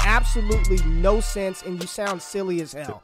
absolutely no sense and you sound silly as hell.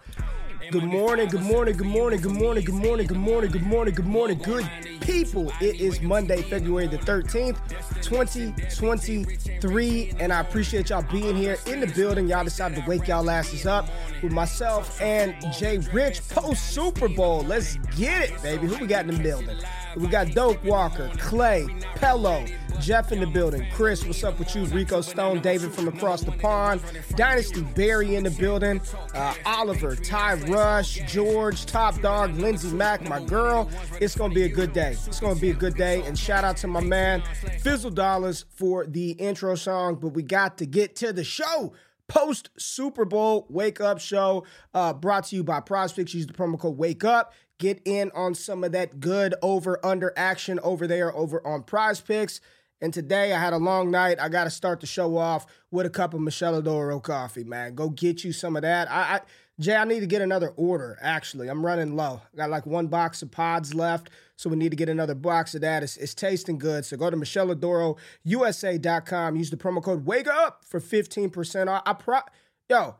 Good morning, good morning, good morning, good morning, good morning, good morning, good morning, good morning, good people. It is Monday, February the 13th, 2023, and I appreciate y'all being here in the building. Y'all decided to wake y'all asses up with myself and Jay Rich post Super Bowl. Let's get it, baby. Who we got in the building? We got Dope Walker, Clay, Pello, Jeff in the building. Chris, what's up with you? Rico Stone, David from across the pond. Dynasty Barry in the building. Uh, Oliver, Ty Rush, George, Top Dog, Lindsey Mack, my girl. It's going to be a good day. It's going to be a good day. And shout out to my man, Fizzle Dollars, for the intro song. But we got to get to the show post Super Bowl wake up show uh, brought to you by Prospects. Use the promo code Wake Up. Get in on some of that good over under action over there over on Prize Picks. And today I had a long night. I got to start the show off with a cup of Miscela d'Oro coffee, man. Go get you some of that. I, I Jay, I need to get another order. Actually, I'm running low. I got like one box of pods left, so we need to get another box of that. It's, it's tasting good. So go to MichelleAdoroUSA.com. Use the promo code Wake Up for 15% off. I pro, yo,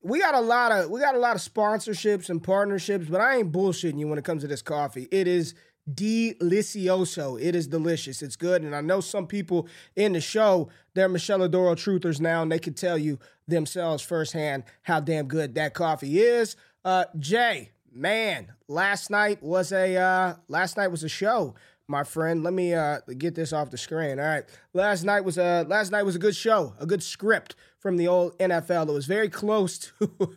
we got a lot of we got a lot of sponsorships and partnerships, but I ain't bullshitting you when it comes to this coffee. It is delicioso. It is delicious. It's good. And I know some people in the show, they're Miscela d'Oro truthers now, and they can tell you themselves firsthand how damn good that coffee is. Uh, Jay, man, last night was a uh, last night was a show. My friend, let me uh, get this off the screen. All right, last night was a last night was a good show, a good script from the old NFL. It was very close to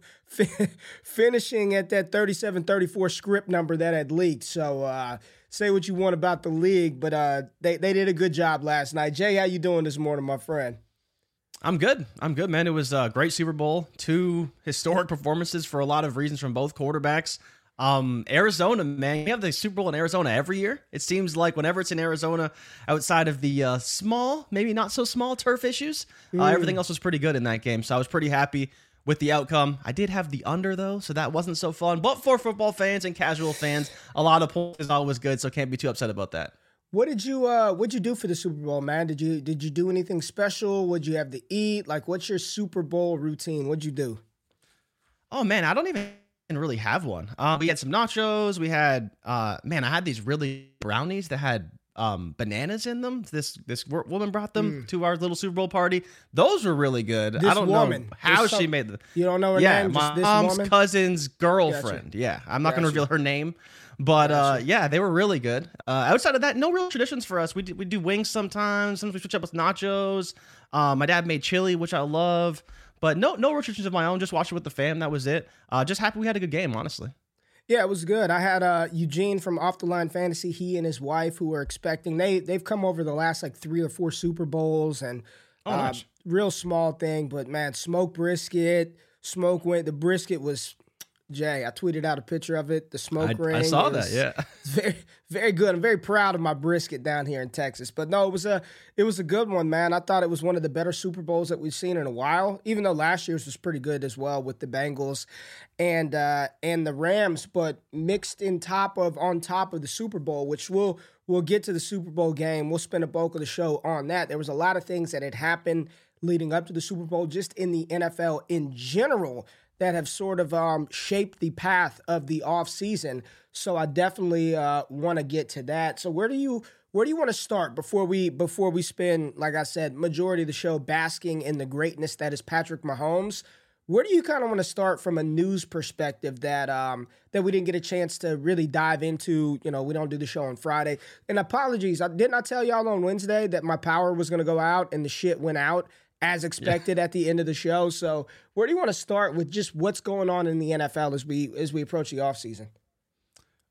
finishing at that 37-34 script number that had leaked. So uh, say what you want about the league, but uh, they they did a good job last night. Jay, how you doing this morning, my friend? I'm good. I'm good, man. It was a great Super Bowl. Two historic performances for a lot of reasons from both quarterbacks. Um, Arizona, man, you have the Super Bowl in Arizona every year. It seems like whenever it's in Arizona, outside of the uh, small, maybe not so small turf issues, uh, everything else was pretty good in that game. So I was pretty happy with the outcome. I did have the under though, so that wasn't so fun. But for football fans and casual fans, a lot of points is always good, so can't be too upset about that. What did you uh what'd you do for the Super Bowl, man? Did you did you do anything special? Would you have to eat? Like what's your Super Bowl routine? What'd you do? Oh man, I don't even really have one. Uh, we had some nachos. We had, uh, man, I had these really brownies that had um, bananas in them. This this woman brought them mm. to our little Super Bowl party. Those were really good. This I don't woman, know how she made them. You don't know her yeah, name? my mom's woman? cousin's girlfriend. Gotcha. Yeah, I'm not Gotcha. going to reveal her name. But uh, yeah, they were really good. Uh, outside of that, no real traditions for us. We do, we do wings sometimes. Sometimes we switch up with nachos. Uh, my dad made chili, which I love. But no no real traditions of my own. Just watched it with the fam. That was it. Uh, just happy we had a good game, honestly. Yeah, it was good. I had uh, Eugene from Off the Line Fantasy. He and his wife, who were expecting, they they've come over the last like three or four Super Bowls, and Oh, uh, nice. real small thing, but man, smoked brisket. Smoke went. The brisket was Jay. I tweeted out a picture of it. The smoke I, ring. I saw that. Yeah. It's very very good. I'm very proud of my brisket down here in Texas. But no, it was a it was a good one, man. I thought it was one of the better Super Bowls that we've seen in a while. Even though last year's was pretty good as well with the Bengals and uh and the Rams, but mixed in top of on top of the Super Bowl, which we'll we'll get to the Super Bowl game. We'll spend a bulk of the show on that. There was a lot of things that had happened leading up to the Super Bowl, just in the NFL in general that have sort of um, shaped the path of the offseason. So I definitely uh, want to get to that. So where do you where do you want to start before we before we spend, like I said, majority of the show basking in the greatness that is Patrick Mahomes? Where do you kind of want to start from a news perspective that um, that we didn't get a chance to really dive into? You know, we don't do the show on Friday. And apologies, I didn't I tell y'all on Wednesday that my power was going to go out and the shit went out as expected yeah. at the end of the show. So, where do you want to start with just what's going on in the NFL as we as we approach the offseason?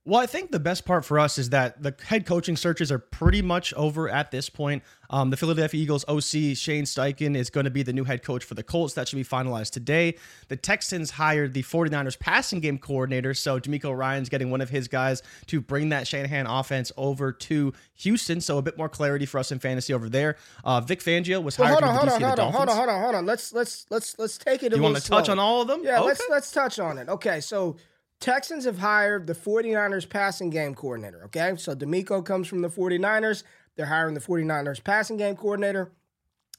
Well, I think the best part for us is that the head coaching searches are pretty much over at this point. Um, the Philadelphia Eagles OC Shane Steichen is going to be the new head coach for the Colts. That should be finalized today. The Texans hired the 49ers passing game coordinator, so DeMeco Ryans getting one of his guys to bring that Shanahan offense over to Houston. So a bit more clarity for us in fantasy over there. Uh, Vic Fangio was hired well, hold on, hold on, hold on, hold on, hold on, hold on. Let's let's let's let's take it. you want to touch on all of them? Yeah, okay. let's let's touch on it. Okay, so Texans have hired the 49ers passing game coordinator. Okay. So DeMeco comes from the 49ers. They're hiring the 49ers passing game coordinator.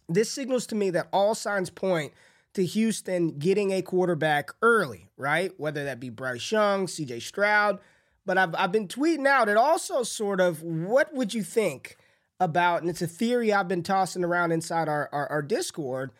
This signals to me that all signs point to Houston getting a quarterback early, right? Whether that be Bryce Young, CJ Stroud. But I've, I've been tweeting out it also sort of what would you think about, and it's a theory I've been tossing around inside our, our, our Discord.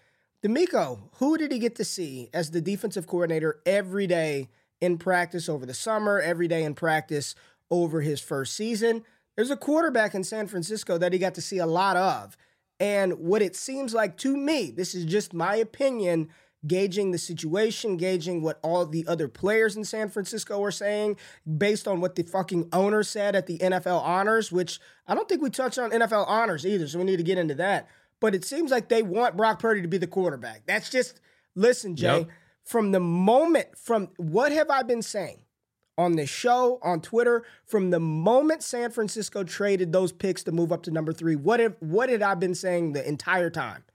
DeMeco, who did he get to see as the defensive coordinator every day in practice over the summer, every day in practice over his first season. There's a quarterback in San Francisco that he got to see a lot of. And what it seems like to me, this is just my opinion, gauging the situation, gauging what all the other players in San Francisco are saying, based on what the fucking owner said at the NFL honors, which I don't think we touched on NFL honors either, so we need to get into that. But it seems like they want Brock Purdy to be the quarterback. That's just, listen, Jay. Yep from the moment, from what have I been saying on this show, on Twitter, from the moment San Francisco traded those picks to move up to number three, what have what had I been saying the entire time?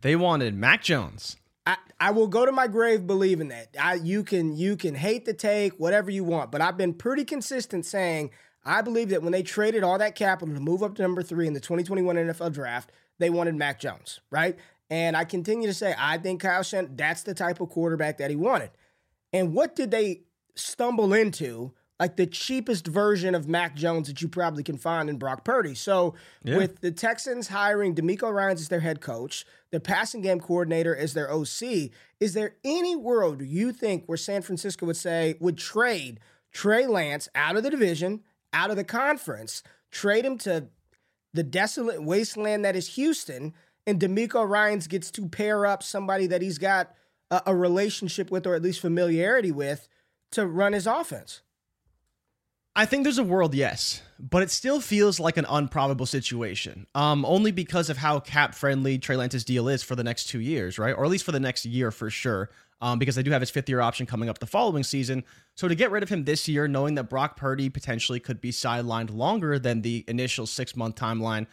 They wanted Mac Jones. I, I will go to my grave believing that. I you can you can hate the take, whatever you want, but I've been pretty consistent saying I believe that when they traded all that capital to move up to number three in the 2021 NFL draft, they wanted Mac Jones, right? And I continue to say, I think Kyle Shanahan, that's the type of quarterback that he wanted. And what did they stumble into? Like the cheapest version of Mac Jones that you probably can find in Brock Purdy. So, yeah. with the Texans hiring DeMeco Ryans as their head coach, the passing game coordinator as their OC, is there any world you think where San Francisco would say, would trade Trey Lance out of the division, out of the conference, trade him to the desolate wasteland that is Houston? And DeMeco Ryans gets to pair up somebody that he's got a, a relationship with or at least familiarity with to run his offense. I think there's a world, yes, but it still feels like an unprobable situation. Um, only because of how cap friendly Trey Lance's deal is for the next two years, right? Or at least for the next year for sure. Um, because they do have his fifth year option coming up the following season. So to get rid of him this year, knowing that Brock Purdy potentially could be sidelined longer than the initial six month timeline,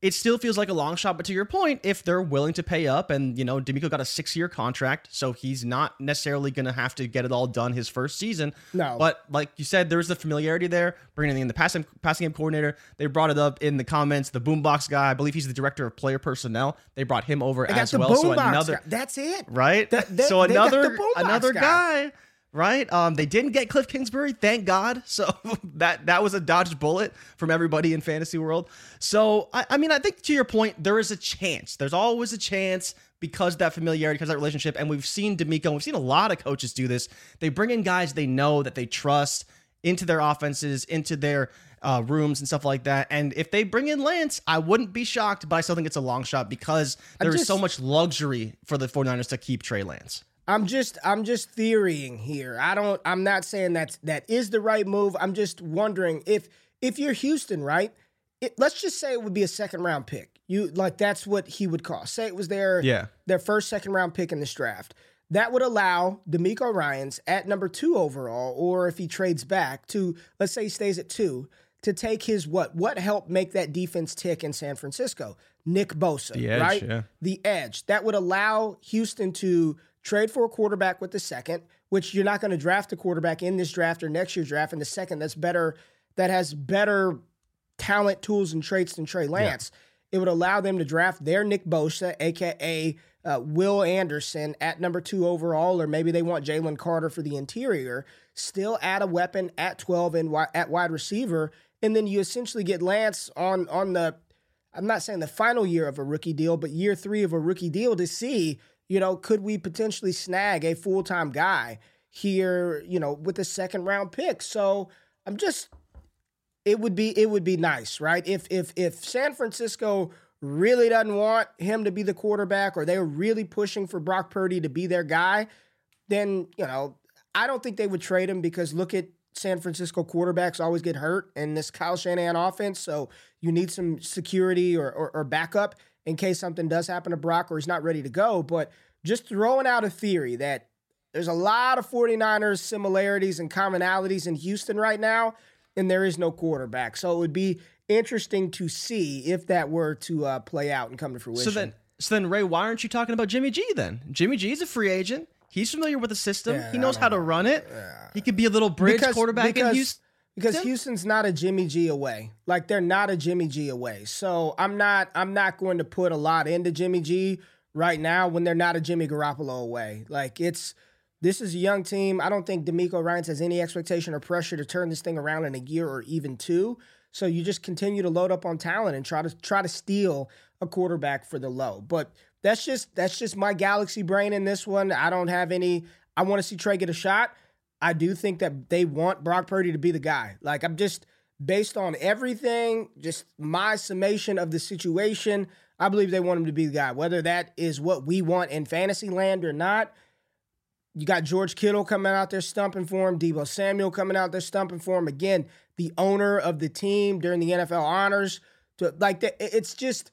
it still feels like a long shot. But to your point, if they're willing to pay up, and you know, DeMeco got a six year contract, so he's not necessarily going to have to get it all done his first season. No. But like you said, there's the familiarity there, bringing in the passing passing game coordinator. They brought it up in the comments. The boombox guy, I believe he's the director of player personnel. They brought him over as well. So another, guy. that's it, right? The, the, so another another guy. guy right? Um, they didn't get Cliff Kingsbury, thank God. So that that was a dodged bullet from everybody in fantasy world. So I, I mean, I think to your point, there is a chance. There's always a chance because that familiarity, because that relationship, and we've seen and we've seen a lot of coaches do this. They bring in guys they know that they trust into their offenses, into their uh, rooms and stuff like that. And if they bring in Lance, I wouldn't be shocked, but I still think it's a long shot because there just, is so much luxury for the 49ers to keep Trey Lance. I'm just I'm just theorying here. I don't I'm not saying that's that is the right move. I'm just wondering if if you're Houston, right? It, let's just say it would be a second round pick. You like that's what he would cost. Say it was their yeah. their first second round pick in this draft. That would allow DeMeco Ryans at number two overall, or if he trades back to let's say he stays at two, to take his what what helped make that defense tick in San Francisco. Nick Bosa, the edge, right? Yeah. The edge that would allow Houston to trade for a quarterback with the second, which you're not going to draft a quarterback in this draft or next year's draft in the second that's better, that has better talent, tools, and traits than Trey Lance. Yeah. It would allow them to draft their Nick Bosa, aka uh, Will Anderson at number two overall, or maybe they want Jalen Carter for the interior, still add a weapon at 12 and at wide receiver. And then you essentially get Lance on on the I'm not saying the final year of a rookie deal, but year three of a rookie deal to see, you know, could we potentially snag a full time guy here, you know, with a second round pick? So I'm just, it would be it would be nice, right? If if if San Francisco really doesn't want him to be the quarterback, or they're really pushing for Brock Purdy to be their guy, then you know I don't think they would trade him because look at San Francisco quarterbacks always get hurt in this Kyle Shanahan offense. So you need some security or, or, or, backup in case something does happen to Brock or he's not ready to go. But just throwing out a theory that there's a lot of 49ers similarities and commonalities in Houston right now, and there is no quarterback. So it would be interesting to see if that were to uh, play out and come to fruition. So then, so then, Ray, why aren't you talking about Jimmy G then? Jimmy G is a free agent. He's familiar with the system. Yeah, he knows how to run it. Yeah. He could be a little bridge because, quarterback because, in Houston. Because Houston's not a Jimmy G away. Like they're not a Jimmy G away. So I'm not I'm not going to put a lot into Jimmy G right now when they're not a Jimmy Garoppolo away. Like it's this is a young team. I don't think DeMeco Ryans has any expectation or pressure to turn this thing around in a year or even two. So you just continue to load up on talent and try to try to steal a quarterback for the low. But that's just that's just my galaxy brain in this one. I don't have any. I want to see Trey get a shot. I do think that they want Brock Purdy to be the guy. Like I'm just based on everything, just my summation of the situation. I believe they want him to be the guy. Whether that is what we want in fantasy land or not, you got George Kittle coming out there stumping for him, Deebo Samuel coming out there stumping for him. Again, the owner of the team during the NFL honors. To, like it's just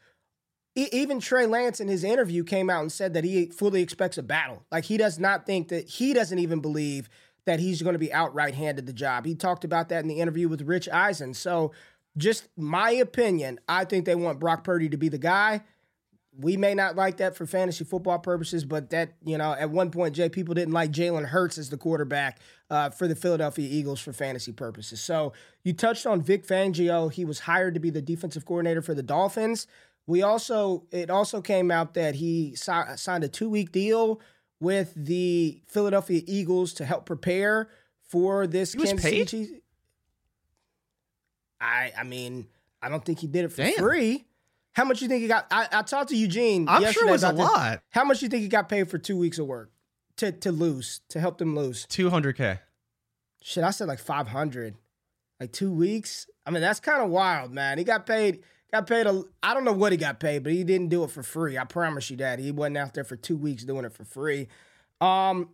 even Trey Lance in his interview came out and said that he fully expects a battle. Like he does not think that he doesn't even believe that he's going to be outright handed the job. He talked about that in the interview with Rich Eisen. So, just my opinion, I think they want Brock Purdy to be the guy. We may not like that for fantasy football purposes, but that, you know, at one point, Jay, people didn't like Jalen Hurts as the quarterback uh, for the Philadelphia Eagles for fantasy purposes. So you touched on Vic Fangio. He was hired to be the defensive coordinator for the Dolphins. We also it also came out that he si- signed a two week deal with the Philadelphia Eagles to help prepare for this he Kansas City Chiefs. I I mean I don't think he did it for Damn. free. How much you think he got? I, I talked to Eugene. I'm sure it was a this. lot. How much you think he got paid for two weeks of work to to lose to help them lose? Two hundred k. Shit, I said like five hundred, like two weeks. I mean that's kind of wild, man. He got paid got paid a I don't know what he got paid, but he didn't do it for free. I promise you that. He wasn't out there for two weeks doing it for free. Um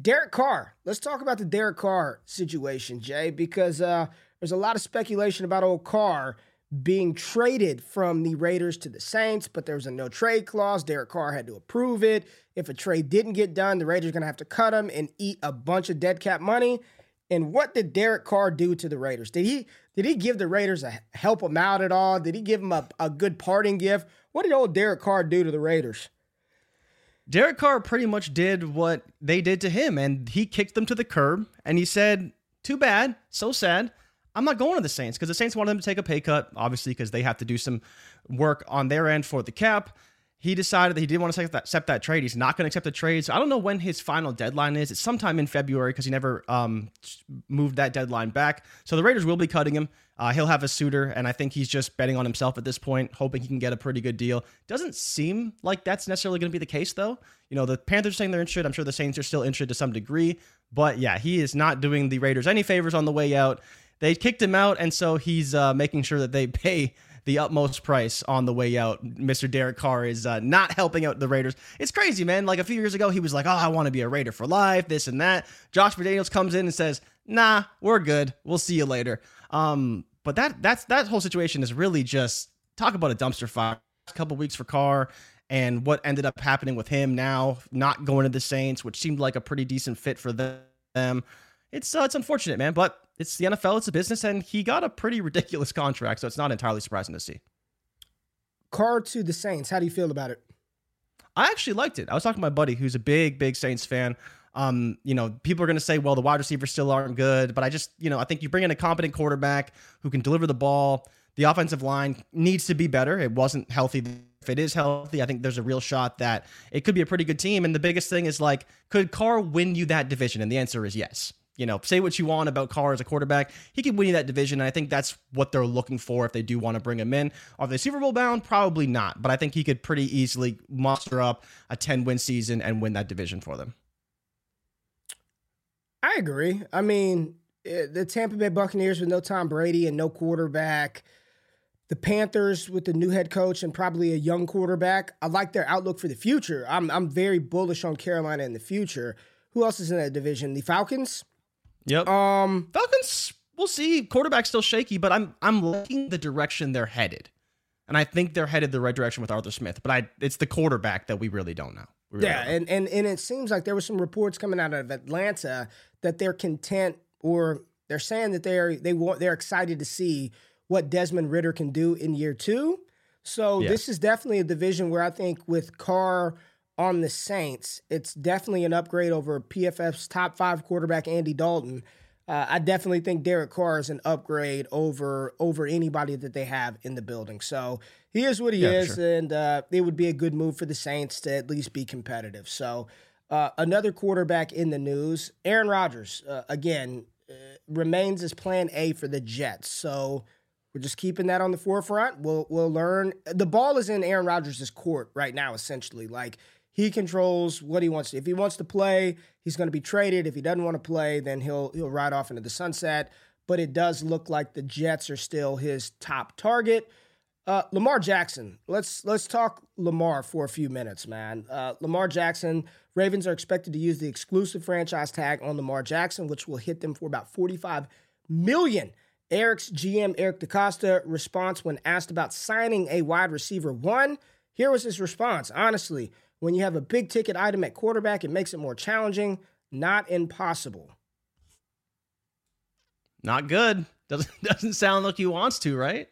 Derek Carr. Let's talk about the Derek Carr situation, Jay, because uh there's a lot of speculation about old Carr being traded from the Raiders to the Saints, but there was a no trade clause. Derek Carr had to approve it. If a trade didn't get done, the Raiders are going to have to cut him and eat a bunch of dead cap money. And what did Derek Carr do to the Raiders? Did he did he give the Raiders a help them out at all? Did he give them a, a good parting gift? What did old Derek Carr do to the Raiders? Derek Carr pretty much did what they did to him, and he kicked them to the curb. And he said, "Too bad, so sad. I'm not going to the Saints because the Saints wanted them to take a pay cut, obviously, because they have to do some work on their end for the cap." He decided that he didn't want to accept that, trade. He's not going to accept the trade. So I don't know when his final deadline is. It's sometime in February because he never um, moved that deadline back. So the Raiders will be cutting him. Uh, he'll have a suitor, and I think he's just betting on himself at this point, hoping he can get a pretty good deal. Doesn't seem like that's necessarily going to be the case, though. You know, the Panthers are saying they're interested. I'm sure the Saints are still interested to some degree. But yeah, he is not doing the Raiders any favors on the way out. They kicked him out, and so he's uh, making sure that they pay the utmost price on the way out. Mr. Derek Carr is uh, not helping out the Raiders. It's crazy, man. Like a few years ago, he was like, "Oh, I want to be a Raider for life," this and that. Josh McDaniels comes in and says, "Nah, we're good. We'll see you later." Um, but that that's that whole situation is really just talk about a dumpster fire. A couple weeks for Carr and what ended up happening with him now not going to the Saints, which seemed like a pretty decent fit for them. It's uh, it's unfortunate, man, but it's the NFL, it's a business, and he got a pretty ridiculous contract, so it's not entirely surprising to see. Carr to the Saints. How do you feel about it? I actually liked it. I was talking to my buddy who's a big, big Saints fan. Um, you know, people are going to say, well, the wide receivers still aren't good, but I just, you know, I think you bring in a competent quarterback who can deliver the ball. The offensive line needs to be better. It wasn't healthy if it is healthy, I think there's a real shot that it could be a pretty good team. And the biggest thing is like, could Carr win you that division? And the answer is yes. You know, say what you want about Carr as a quarterback. He can win you that division. And I think that's what they're looking for if they do want to bring him in. Are they Super Bowl bound? Probably not. But I think he could pretty easily muster up a 10 win season and win that division for them. I agree. I mean, eh, the Tampa Bay Buccaneers with no Tom Brady and no quarterback. The Panthers with the new head coach and probably a young quarterback. I like their outlook for the future. I'm I'm very bullish on Carolina in the future. Who else is in that division? The Falcons. Yep. Um, Falcons. We'll see. Quarterback's still shaky, but I'm I'm liking the direction they're headed, and I think they're headed the right direction with Arthur Smith. But I, it's the quarterback that we really don't know. Really yeah, don't. and and and it seems like there were some reports coming out of Atlanta that they're content or they're saying that they're they want they're excited to see what Desmond Ridder can do in year two. So this is definitely a division where I think with Carr on the Saints, it's definitely an upgrade over PFF's top five quarterback Andy Dalton. Uh, I definitely think Derek Carr is an upgrade over over anybody that they have in the building. So he is what he yeah, is, sure. and uh, it would be a good move for the Saints to at least be competitive. So uh, another quarterback in the news, Aaron Rodgers, uh, again uh, remains as Plan A for the Jets. So we're just keeping that on the forefront. We'll we'll learn. The ball is in Aaron Rodgers' court right now, essentially. Like he controls what he wants to. If he wants to play, he's going to be traded. If he doesn't want to play, then he'll he'll ride off into the sunset. But it does look like the Jets are still his top target. Uh, Lamar Jackson. Let's let's talk Lamar for a few minutes, man. Uh, Lamar Jackson. Ravens are expected to use the exclusive franchise tag on Lamar Jackson, which will hit them for about forty-five million. Eric's GM Eric DeCosta response when asked about signing a wide receiver one. Here was his response. Honestly, when you have a big ticket item at quarterback, it makes it more challenging, not impossible. Not good. Doesn't doesn't sound like he wants to, right?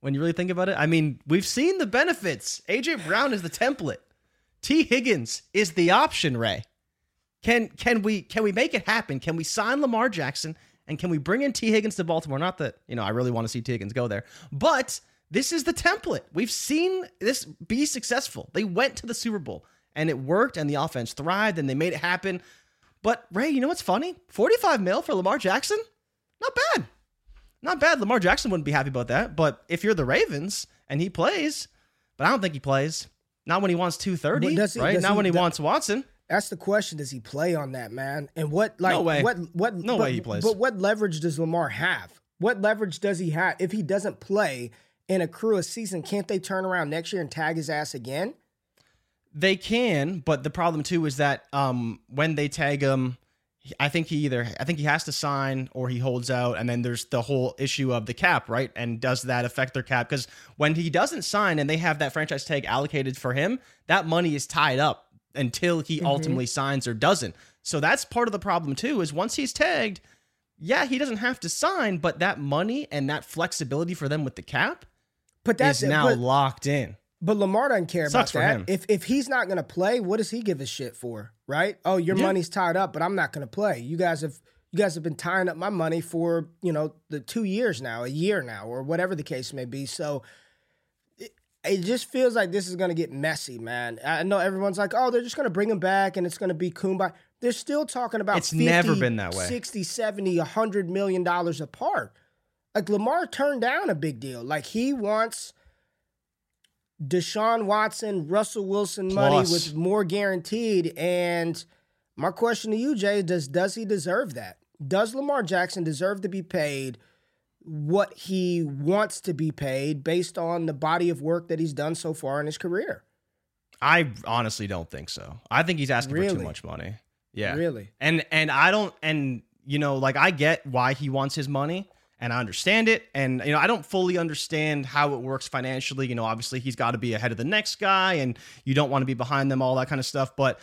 When you really think about it. I mean, we've seen the benefits. AJ Brown is the template. Tee Higgins is the option, Ray. Can can we can we make it happen? Can we sign Lamar Jackson and can we bring in Tee Higgins to Baltimore? Not that, you know, I really want to see Tee Higgins go there, but this is the template. We've seen this be successful. They went to the Super Bowl and it worked and the offense thrived and they made it happen. But Ray, you know what's funny? 45 mil for Lamar Jackson? Not bad. Not bad. Lamar Jackson wouldn't be happy about that. But if you're the Ravens and he plays, but I don't think he plays. Not when he wants 230, he, right? Not he, when he wants Watson. That's the question. Does he play on that, man? And what like no way. what what no but, way he plays. But what leverage does Lamar have? What leverage does he have if he doesn't play in accrue a season? Can't they turn around next year and tag his ass again? They can, but the problem too is that um, when they tag him, I think he either I think he has to sign or he holds out, and then there's the whole issue of the cap, right? And does that affect their cap? Because when he doesn't sign and they have that franchise tag allocated for him, that money is tied up until he mm-hmm. ultimately signs or doesn't. So that's part of the problem too. Is once he's tagged, yeah, he doesn't have to sign, but that money and that flexibility for them with the cap, but that's is now but, locked in. But Lamar doesn't care Sucks about that. Him. If if he's not going to play, what does he give a shit for? Right? Oh, your yeah. money's tied up, but I'm not going to play. You guys have you guys have been tying up my money for you know the two years now, a year now, or whatever the case may be. So it just feels like this is going to get messy, man. I know everyone's like, oh, they're just going to bring him back and it's going to be Kumbaya. They're still talking about it's 50, never been that way. 60, 70, 100 million dollars apart. Like Lamar turned down a big deal. Like he wants Deshaun Watson, Russell Wilson Plus. money with more guaranteed. And my question to you, Jay, does does he deserve that? Does Lamar Jackson deserve to be paid what he wants to be paid based on the body of work that he's done so far in his career. I honestly don't think so. I think he's asking really? for too much money. Yeah. Really? And and I don't and you know, like I get why he wants his money and I understand it. And you know, I don't fully understand how it works financially. You know, obviously he's got to be ahead of the next guy and you don't want to be behind them, all that kind of stuff. But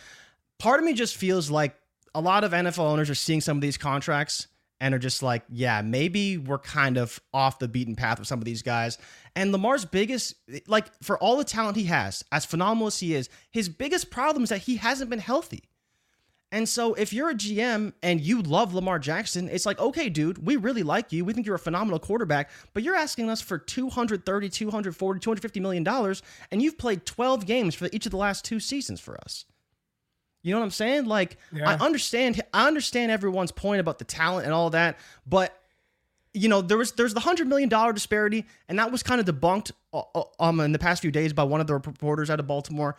part of me just feels like a lot of NFL owners are seeing some of these contracts and are just like, yeah, maybe we're kind of off the beaten path with some of these guys. And Lamar's biggest, like, for all the talent he has, as phenomenal as he is, his biggest problem is that he hasn't been healthy. And so if you're a GM and you love Lamar Jackson, it's like, okay, dude, we really like you. We think you're a phenomenal quarterback, but you're asking us for 230, 240, 250 million dollars and you've played 12 games for each of the last two seasons for us. You know what I'm saying? Like yeah. I understand I understand everyone's point about the talent and all that, but you know, there was there's the 100 million dollar disparity and that was kind of debunked uh, uh, um in the past few days by one of the reporters out of Baltimore.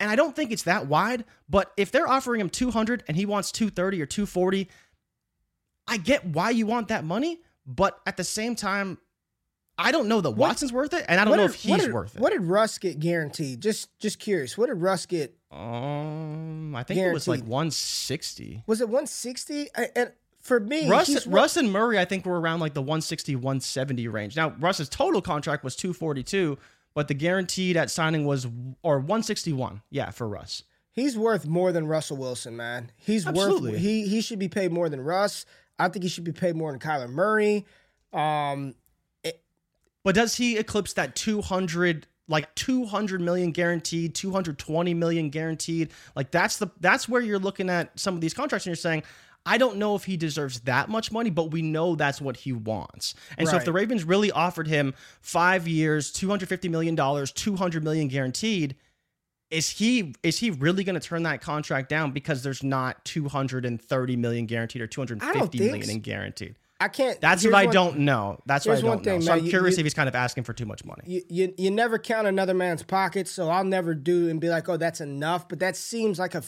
And I don't think it's that wide, but if they're offering him 200 and he wants 230 or 240, I get why you want that money, but at the same time, I don't know that Watson's what, worth it, and I don't know did, if he's did, worth it. What did Russ get guaranteed? Just just curious. What did Russ get? Um, I think guaranteed? it was like 160. Was it 160? And for me, Russ, Russ and Murray, I think were around like the 160, 170 range. Now Russ's total contract was 242, but the guaranteed at signing was or 161. Yeah, for Russ. He's worth more than Russell Wilson, man. He's Absolutely. worth he he should be paid more than Russ. I think he should be paid more than Kyler Murray. Um, it, but does he eclipse that 200 like 200 million guaranteed, 220 million guaranteed? Like that's the that's where you're looking at some of these contracts and you're saying, I don't know if he deserves that much money, but we know that's what he wants. And right. so if the Ravens really offered him five years, $250 million, 200 million guaranteed, is he is he really going to turn that contract down because there's not 230 million guaranteed or 250 million so. in guaranteed? I can't. That's what I one, don't know. That's what I don't thing, know. So man, I'm curious you, if he's kind of asking for too much money. You, you, you never count another man's pockets, so I'll never do and be like, oh, that's enough. But that seems like a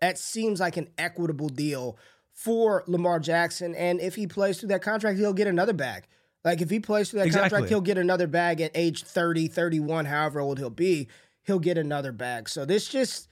that seems like an equitable deal for Lamar Jackson. And if he plays through that contract, he'll get another bag. Like if he plays through that exactly. contract, he'll get another bag at age 30, 31, however old he'll be. He'll get another bag. So this just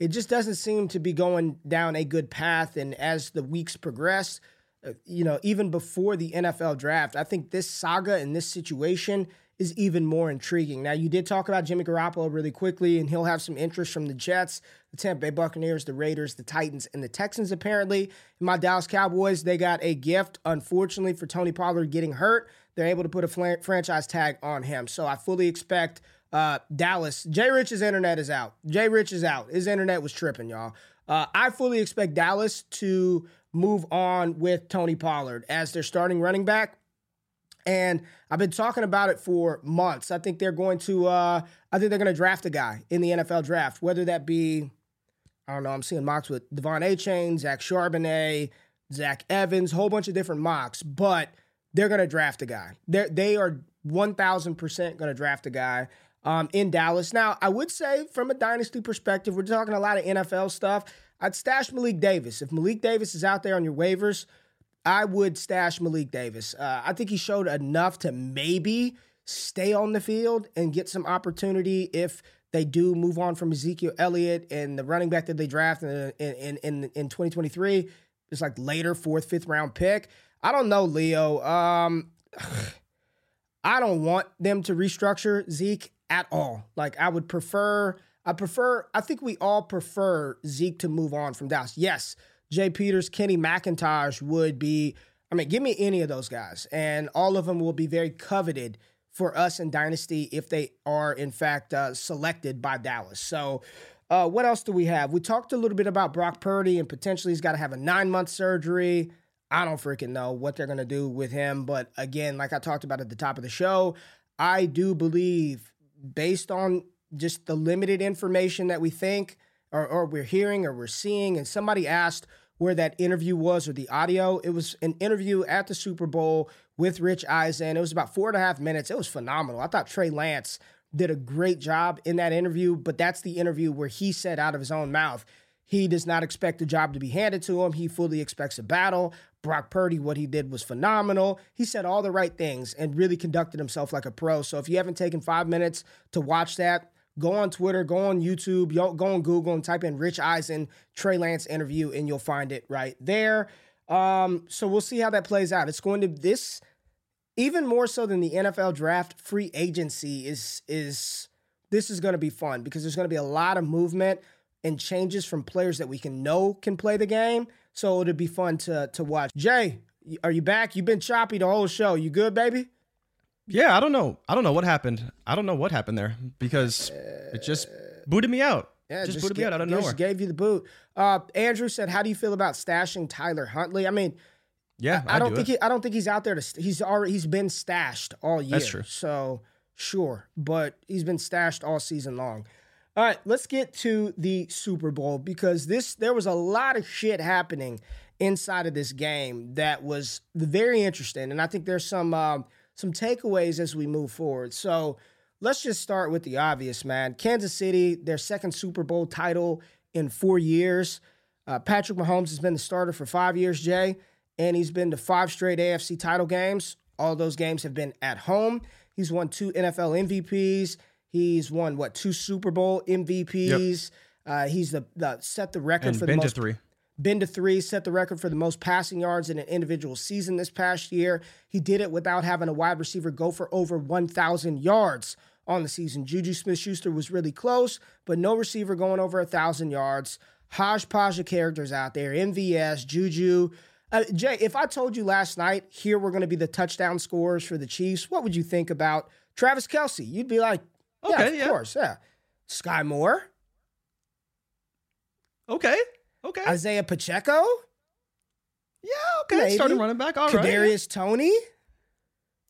it just doesn't seem to be going down a good path. And as the weeks progress, uh, you know, even before the NFL draft, I think this saga and this situation is even more intriguing. Now, you did talk about Jimmy Garoppolo really quickly, and he'll have some interest from the Jets, the Tampa Bay Buccaneers, the Raiders, the Titans, and the Texans, apparently. And my Dallas Cowboys, they got a gift, unfortunately, for Tony Pollard getting hurt. They're able to put a fl- franchise tag on him. So I fully expect uh, Dallas. Jay Rich's internet is out. Jay Rich is out. His internet was tripping, y'all. Uh, I fully expect Dallas to move on with Tony Pollard as their starting running back. And I've been talking about it for months. I think they're going to uh I think they're gonna draft a guy in the NFL draft, whether that be I don't know, I'm seeing mocks with De'Von Achane, Zach Charbonnet, Zach Evans, whole bunch of different mocks, but they're gonna draft a guy. They're they are one thousand percent gonna draft a guy. Um, in Dallas. Now, I would say from a dynasty perspective, we're talking a lot of NFL stuff. I'd stash Malik Davis. If Malik Davis is out there on your waivers, I would stash Malik Davis. Uh, I think he showed enough to maybe stay on the field and get some opportunity if they do move on from Ezekiel Elliott and the running back that they draft in in in, in 2023 It's like later fourth fifth round pick. I don't know, Leo. Um, I don't want them to restructure Zeke at all. Like I would prefer. I prefer. I think we all prefer Zeke to move on from Dallas. Yes, Jay Peters, Kenny McIntosh would be, I mean, give me any of those guys, and all of them will be very coveted for us in Dynasty if they are, in fact, uh, selected by Dallas. So, uh, what else do we have? We talked a little bit about Brock Purdy and potentially he's got to have a nine month surgery. I don't freaking know what they're going to do with him. But again, like I talked about at the top of the show, I do believe, based on just the limited information that we think or, or we're hearing or we're seeing, and somebody asked, where that interview was or the audio. It was an interview at the Super Bowl with Rich Eisen. It was about four and a half minutes. It was phenomenal. I thought Trey Lance did a great job in that interview, but that's the interview where he said out of his own mouth, he does not expect the job to be handed to him. He fully expects a battle. Brock Purdy, what he did was phenomenal. He said all the right things and really conducted himself like a pro. So if you haven't taken five minutes to watch that, Go on Twitter, go on YouTube, go on Google and type in Rich Eisen Trey Lance interview, and you'll find it right there. Um, so we'll see how that plays out. It's going to this even more so than the NFL draft. Free agency is is this is going to be fun because there's going to be a lot of movement and changes from players that we can know can play the game. So it'll be fun to to watch. Jay, are you back? You've been choppy the whole show. You good, baby? Yeah, I don't know. I don't know what happened. I don't know what happened there because it just booted me out. Yeah, just, just booted me out out of nowhere. Just gave you the boot. Uh, Andrew said, "How do you feel about stashing Tyler Huntley?" I mean, yeah, I, I don't do think he, I don't think he's out there to. He's already he's been stashed all year. That's true. So sure, but he's been stashed all season long. All right, let's get to the Super Bowl because this there was a lot of shit happening inside of this game that was very interesting, and I think there's some um, some takeaways as we move forward. So let's just start with the obvious, man. Kansas City, their second Super Bowl title in four years. Uh, Patrick Mahomes has been the starter for five years, Jay, and he's been to five straight AFC title games. All those games have been at home. He's won two NFL MVPs. He's won what two Super Bowl MVPs. Yep. Uh, he's the, the, set the record and for the most three. Been to three, set the record for the most passing yards in an individual season this past year. He did it without having a wide receiver go for over 1,000 yards on the season. Juju Smith Schuster was really close, but no receiver going over a 1,000 yards. Hodgepodge of characters out there MVS, Juju. Uh, Jay, if I told you last night, here we're going to be the touchdown scorers for the Chiefs, what would you think about Travis Kelce? You'd be like, yeah, okay, of yeah. course, yeah. Sky Moore. Okay, okay. Isaiah Pacheco. Yeah, okay. Maybe. Starting running back. All Kadarius right. Kadarius Toney.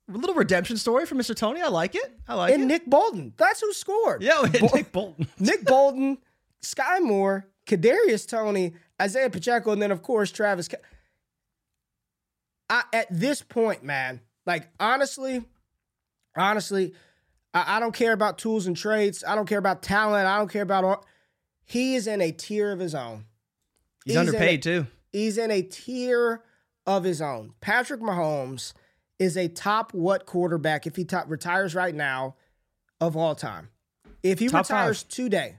A little redemption story for Mr. Toney. I like it. I like and it. And Nick Bolton. That's who scored. Yeah, Bo- Nick Bolton. Nick Bolton, Sky Moore, Kadarius Toney, Isaiah Pacheco, and then of course Travis. Ke- I, at this point, man, like honestly, honestly, I, I, don't care about tools and traits. I don't care about talent. I don't care about. He is in a tier of his own. He's, he's underpaid a, too. He's in a tier of his own. Patrick Mahomes is a top what quarterback if he top, retires right now of all time. If he top retires five. today,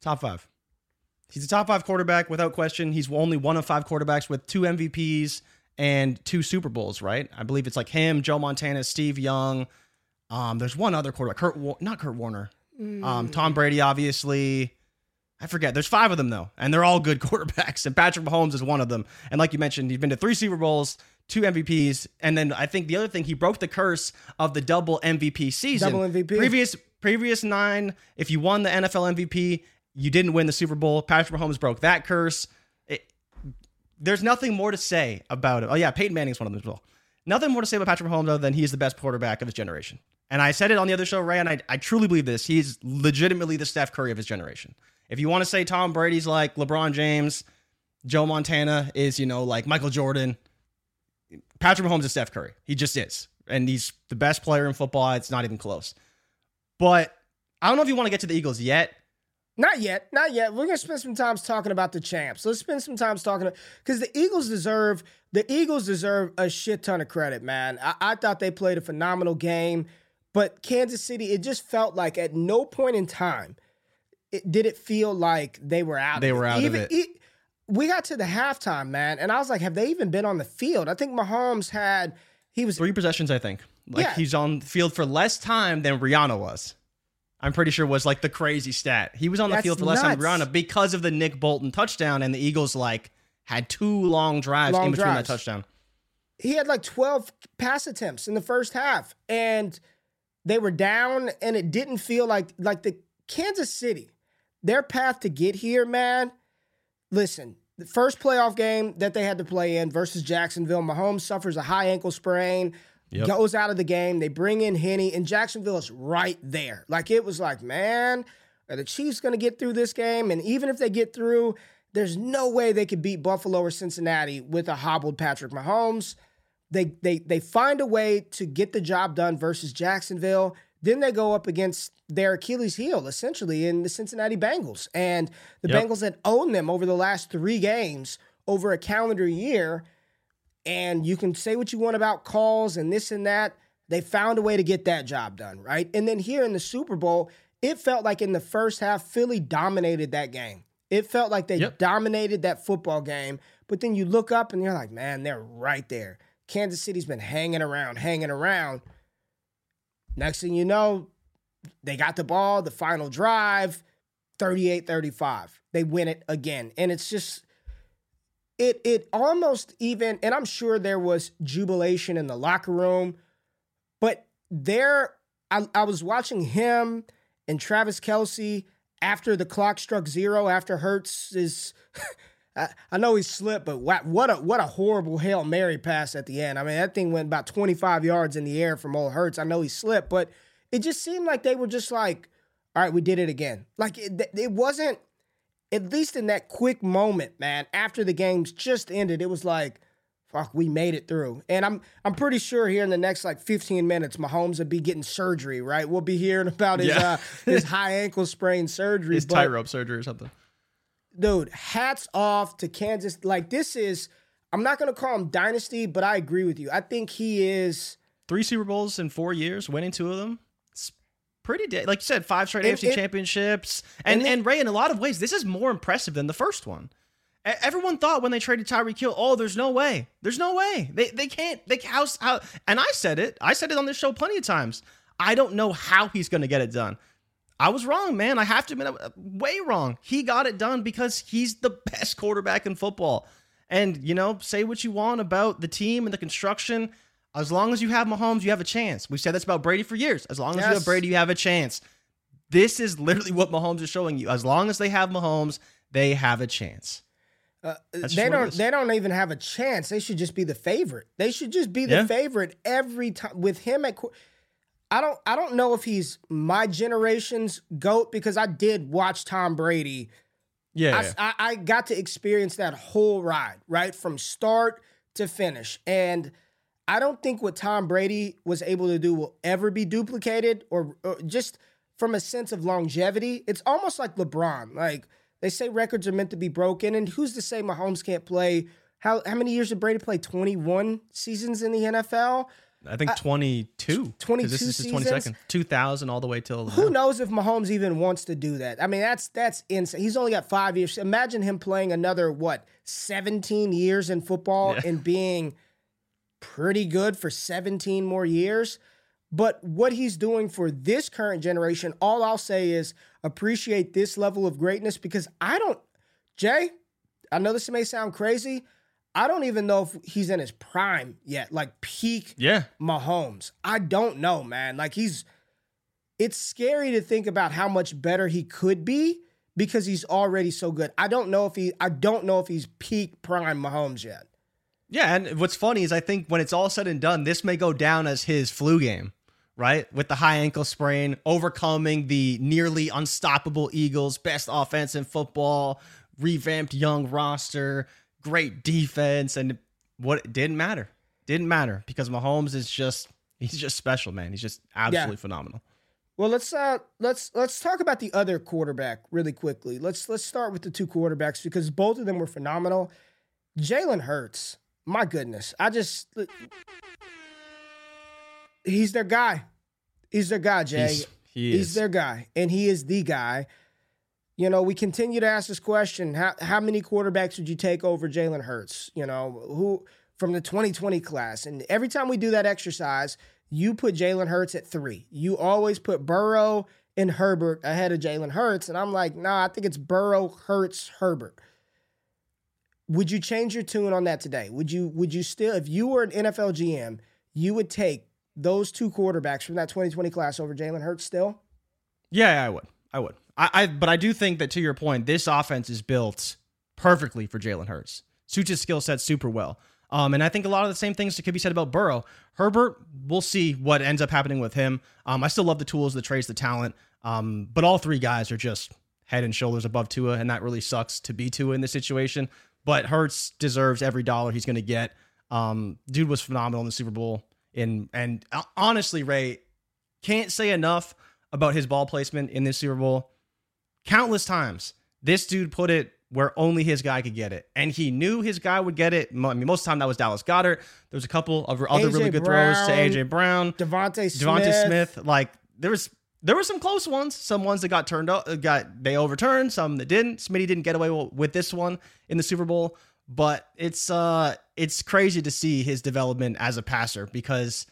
top five. He's a top five quarterback without question. He's only one of five quarterbacks with two MVPs and two Super Bowls, right? I believe it's like him, Joe Montana, Steve Young. Um, there's one other quarterback, Kurt, not Kurt Warner. Mm. Um, Tom Brady, obviously. I forget. There's five of them though, and they're all good quarterbacks. And Patrick Mahomes is one of them. And like you mentioned, he's been to three Super Bowls, two MVPs, and then I think the other thing he broke the curse of the double MVP season. Double MVP. Previous previous nine, if you won the NFL MVP, you didn't win the Super Bowl. Patrick Mahomes broke that curse. It, there's nothing more to say about it. Oh yeah, Peyton Manning's one of them as well. Nothing more to say about Patrick Mahomes other than he's the best quarterback of his generation. And I said it on the other show, Ray, and I, I truly believe this. He's legitimately the Steph Curry of his generation. If you want to say Tom Brady's like LeBron James, Joe Montana is, you know, like Michael Jordan, Patrick Mahomes is Steph Curry. He just is. And he's the best player in football. It's not even close. But I don't know if you want to get to the Eagles yet. Not yet, not yet. We're gonna spend some time talking about the champs. Let's spend some time talking because the Eagles deserve the Eagles deserve a shit ton of credit, man. I, I, thought they played a phenomenal game, but Kansas City, it just felt like at no point in time it, did it feel like they were out. They were out even, of it. it. We got to the halftime, man, and I was like, have they even been on the field? I think Mahomes had he was three possessions. I think like yeah. he's on the field for less time than Rihanna was. I'm pretty sure was like the crazy stat. He was on the That's field for less nuts. time than Rihanna because of the Nick Bolton touchdown, and the Eagles like had two long drives long in between drives. that touchdown. He had like 12 pass attempts in the first half, and they were down, and it didn't feel like like the Kansas City, their path to get here, man. Listen, the first playoff game that they had to play in versus Jacksonville, Mahomes suffers a high ankle sprain yep. goes out of the game. They bring in Henne, and Jacksonville is right there. Like it was like, man, are the Chiefs going to get through this game? And even if they get through, there's no way they could beat Buffalo or Cincinnati with a hobbled Patrick Mahomes. They they they find a way to get the job done versus Jacksonville. Then they go up against their Achilles heel, essentially, in the Cincinnati Bengals. And the yep. Bengals had owned them over the last three games over a calendar year. And you can say what you want about calls and this and that. They found a way to get that job done, right? And then here in the Super Bowl, it felt like in the first half, Philly dominated that game. It felt like they yep. dominated that football game. But then you look up and you're like, man, they're right there. Kansas City's been hanging around, hanging around. Next thing you know, they got the ball, the final drive, 38 35. They win it again. And it's just, it it almost even and I'm sure there was jubilation in the locker room, but there I, I was watching him and Travis Kelce after the clock struck zero, after Hurts is. I, know he slipped, but what, what a what a horrible hail mary pass at the end. I mean, that thing went about 25 yards in the air from old Hurts. I know he slipped, but it just seemed like they were just like, all right, we did it again. Like it, it wasn't, at least in that quick moment, man. After the game's just ended, it was like, fuck, we made it through. And I'm I'm pretty sure here in the next like 15 minutes, Mahomes will be getting surgery, right? We'll be hearing about his yeah. uh, his high ankle sprain surgery, his tightrope surgery or something dude, hats off to Kansas. Like this is, I'm not gonna call him dynasty, but I agree with you. I think he is three Super Bowls in four years, winning two of them. It's pretty like you said, five straight and, AFC and, championships, and and, and Ray. In a lot of ways, this is more impressive than the first one. Everyone thought when they traded Tyreek Hill, oh, there's no way, there's no way they they can't they how how. And I said it, I said it on this show plenty of times. I don't know how he's going to get it done. I was wrong, man. I have to admit, way wrong. He got it done because he's the best quarterback in football. And, you know, say what you want about the team and the construction. As long as you have Mahomes, you have a chance. We've said this about Brady for years. As long as yes. you have Brady, you have a chance. This is literally what Mahomes is showing you. As long as they have Mahomes, they have a chance. Uh, they don't. They don't even have a chance. They should just be the favorite. They should just be the yeah. favorite every time with him at. I don't I don't know if he's my generation's goat because I did watch Tom Brady. Yeah, I, yeah. I, I got to experience that whole ride, right from start to finish, and I don't think what Tom Brady was able to do will ever be duplicated, or, or just from a sense of longevity. It's almost like LeBron. Like they say, records are meant to be broken, and who's to say Mahomes can't play? How how many years did Brady play? Twenty one seasons in the NFL. I think uh, 22. 22 this is his 22nd. 2000 all the way till Who knows if Mahomes even wants to do that? I mean, that's that's insane. He's only got 5 years. Imagine him playing another what? 17 years in football yeah. and being pretty good for 17 more years. But what he's doing for this current generation, all I'll say is appreciate this level of greatness because I don't Jay, I know this may sound crazy, I don't even know if he's in his prime yet, like peak yeah. Mahomes. I don't know, man. Like he's it's scary to think about how much better he could be because he's already so good. I don't know if he I don't know if he's peak prime Mahomes yet. Yeah, and what's funny is I think when it's all said and done, this may go down as his flu game, right? With the high ankle sprain, overcoming the nearly unstoppable Eagles, best offense in football, revamped young roster, great defense, and what it didn't matter. Didn't matter because Mahomes is just he's just special, man. He's just absolutely yeah. phenomenal. Well, let's uh let's let's talk about the other quarterback really quickly. Let's let's start with the two quarterbacks because both of them were phenomenal. Jalen Hurts, my goodness, I just he's their guy. He's their guy, Jay. He's, he he's their guy, and he is the guy you know, we continue to ask this question: How how many quarterbacks would you take over Jalen Hurts? You know, who from the 2020 class? And every time we do that exercise, you put Jalen Hurts at three. You always put Burrow and Herbert ahead of Jalen Hurts, and I'm like, nah, I think it's Burrow, Hurts, Herbert. Would you change your tune on that today? Would you would you still, if you were an NFL GM, you would take those two quarterbacks from that 2020 class over Jalen Hurts still? Yeah, I would. I would. I, I but I do think that to your point, this offense is built perfectly for Jalen Hurts. Suits his skill set super well. Um, and I think a lot of the same things could be said about Burrow. Herbert, we'll see what ends up happening with him. Um, I still love the tools, the traits, the talent. Um, but all three guys are just head and shoulders above Tua, and that really sucks to be Tua in this situation. But Hurts deserves every dollar he's going to get. Um, dude was phenomenal in the Super Bowl, and and uh, honestly, Ray can't say enough about his ball placement in this Super Bowl countless times. This dude put it where only his guy could get it. And he knew his guy would get it. I mean, most of the time that was Dallas Goedert. There was a couple of other AJ really good Brown, throws to AJ Brown, DeVonta Smith. Smith. Like there was there were some close ones. Some ones that got turned up, got they overturned. Some that didn't. Smitty didn't get away with this one in the Super Bowl. But it's uh it's crazy to see his development as a passer because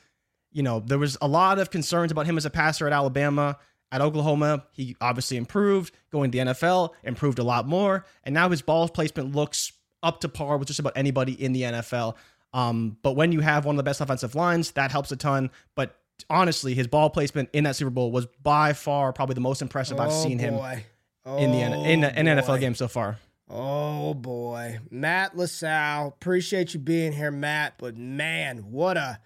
you know there was a lot of concerns about him as a passer at Alabama. At Oklahoma, he obviously improved. Going to the NFL, improved a lot more. And now his ball placement looks up to par with just about anybody in the NFL. Um, but when you have one of the best offensive lines, that helps a ton. But honestly, his ball placement in that Super Bowl was by far probably the most impressive oh, I've seen boy. him. in the in, in Oh, NFL game so far. Oh boy, Matt LaSalle, appreciate you being here, Matt. But man, what a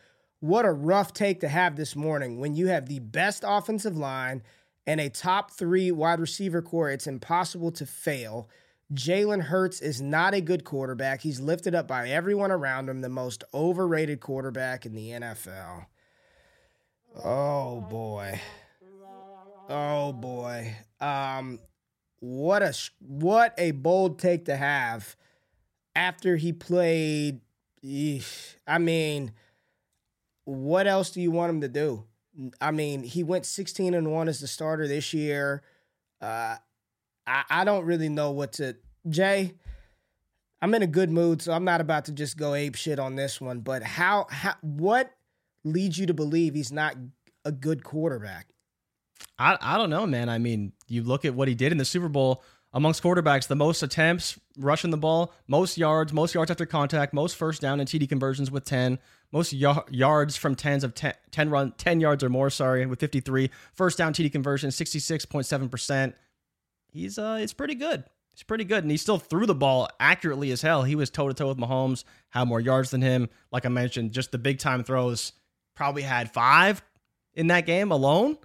what a rough take to have this morning when you have the best offensive line and a top three wide receiver corps. It's impossible to fail. Jalen Hurts is not a good quarterback. He's lifted up by everyone around him, the most overrated quarterback in the NFL. Oh boy. Oh boy. Um what a what a bold take to have after he played eesh, I mean what else do you want him to do? I mean, he went 16 and 1 as the starter this year. Uh I, I don't really know what to Jay. I'm in a good mood, so I'm not about to just go ape shit on this one. But how, how what leads you to believe he's not a good quarterback? I, I don't know, man. I mean, you look at what he did in the Super Bowl amongst quarterbacks, the most attempts rushing the ball, most yards, most yards after contact, most first down and TD conversions with 10, most y- yards from 10s of 10, 10 run 10 yards or more, sorry, with 53, first down TD conversion 66.7%. He's uh it's pretty good. It's pretty good and he still threw the ball accurately as hell. He was toe to toe with Mahomes, had more yards than him. Like I mentioned, just the big time throws probably had 5 in that game alone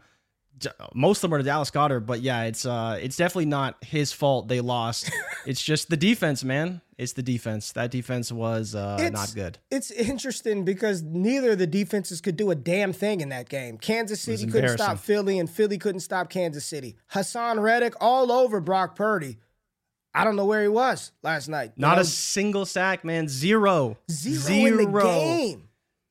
most of them are to Dallas Goedert, but yeah, it's uh, it's definitely not his fault they lost. it's just the defense, man. It's the defense. That defense was uh, not good. It's interesting because neither of the defenses could do a damn thing in that game. Kansas City couldn't stop Philly, and Philly couldn't stop Kansas City. Haason Reddick all over Brock Purdy. I don't know where he was last night. Not know, a single sack, man. Zero. zero, in the game.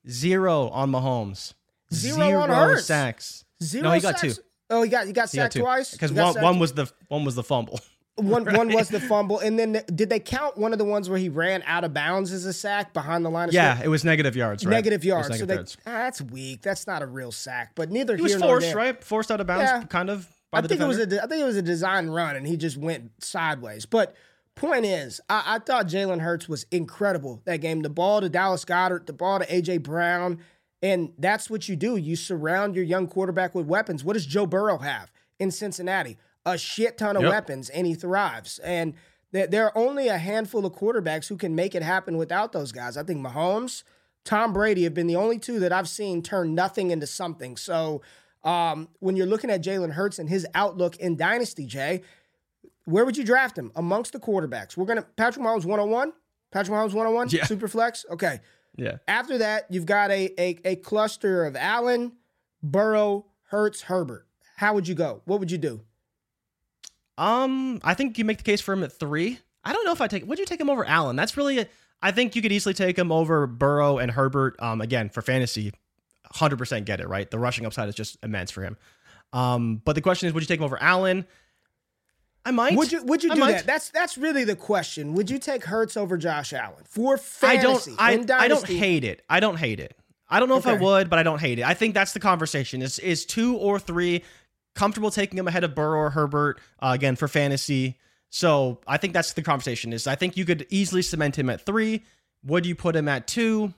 Zero on Mahomes. Zero on Hurts. sacks. Zero. No, he got sacks. two. Oh, he got he got He got sacked two. twice Because one, one was the one was the fumble. One one was the fumble, and then did they count one of the ones where he ran out of bounds as a sack behind the line of scrimmage? yeah, it was negative yards, right? Negative yards. so they, yards. ah, that's weak. That's not a real sack. But neither He was here nor forced, right? Forced out of bounds, Yeah. kind of by I the think defender. it was a I think it was a design run, and he just went sideways. But point is, I, I thought Jalen Hurts was incredible that game. The ball to Dallas Goedert, the ball to AJ Brown, and that's what you do. You surround your young quarterback with weapons. What does Joe Burrow have in Cincinnati? A shit ton of Yep. weapons, and he thrives. And there, there are only a handful of quarterbacks who can make it happen without those guys. I think Mahomes, Tom Brady have been the only two that I've seen turn nothing into something. So um, when you're looking at Jalen Hurts and his outlook in Dynasty, Jay, where would you draft him amongst the quarterbacks? We're gonna Patrick Mahomes 101. Patrick Mahomes 101. Yeah. Super flex. Okay. Yeah. After that, you've got a, a a cluster of Allen, Burrow, Hurts, Herbert. How would you go? What would you do? Um, I think you make the case for him at three. I don't know if I take. Would you take him over Allen? That's really. A, I think you could easily take him over Burrow and Herbert. Um, again for fantasy, hundred percent get it right. The rushing upside is just immense for him. Um, but the question is, would you take him over Allen? I might. Would you would you I do might. that? That's that's really the question. Would you take Hurts over Josh Allen for fantasy? I don't. I, I don't hate it. I don't hate it. I don't know if I would, but I don't hate it. I think that's the conversation. Is is two or three comfortable taking him ahead of Burrow or Herbert uh, again for fantasy? So I think that's the conversation. Is I think you could easily cement him at three. Would you put him at two?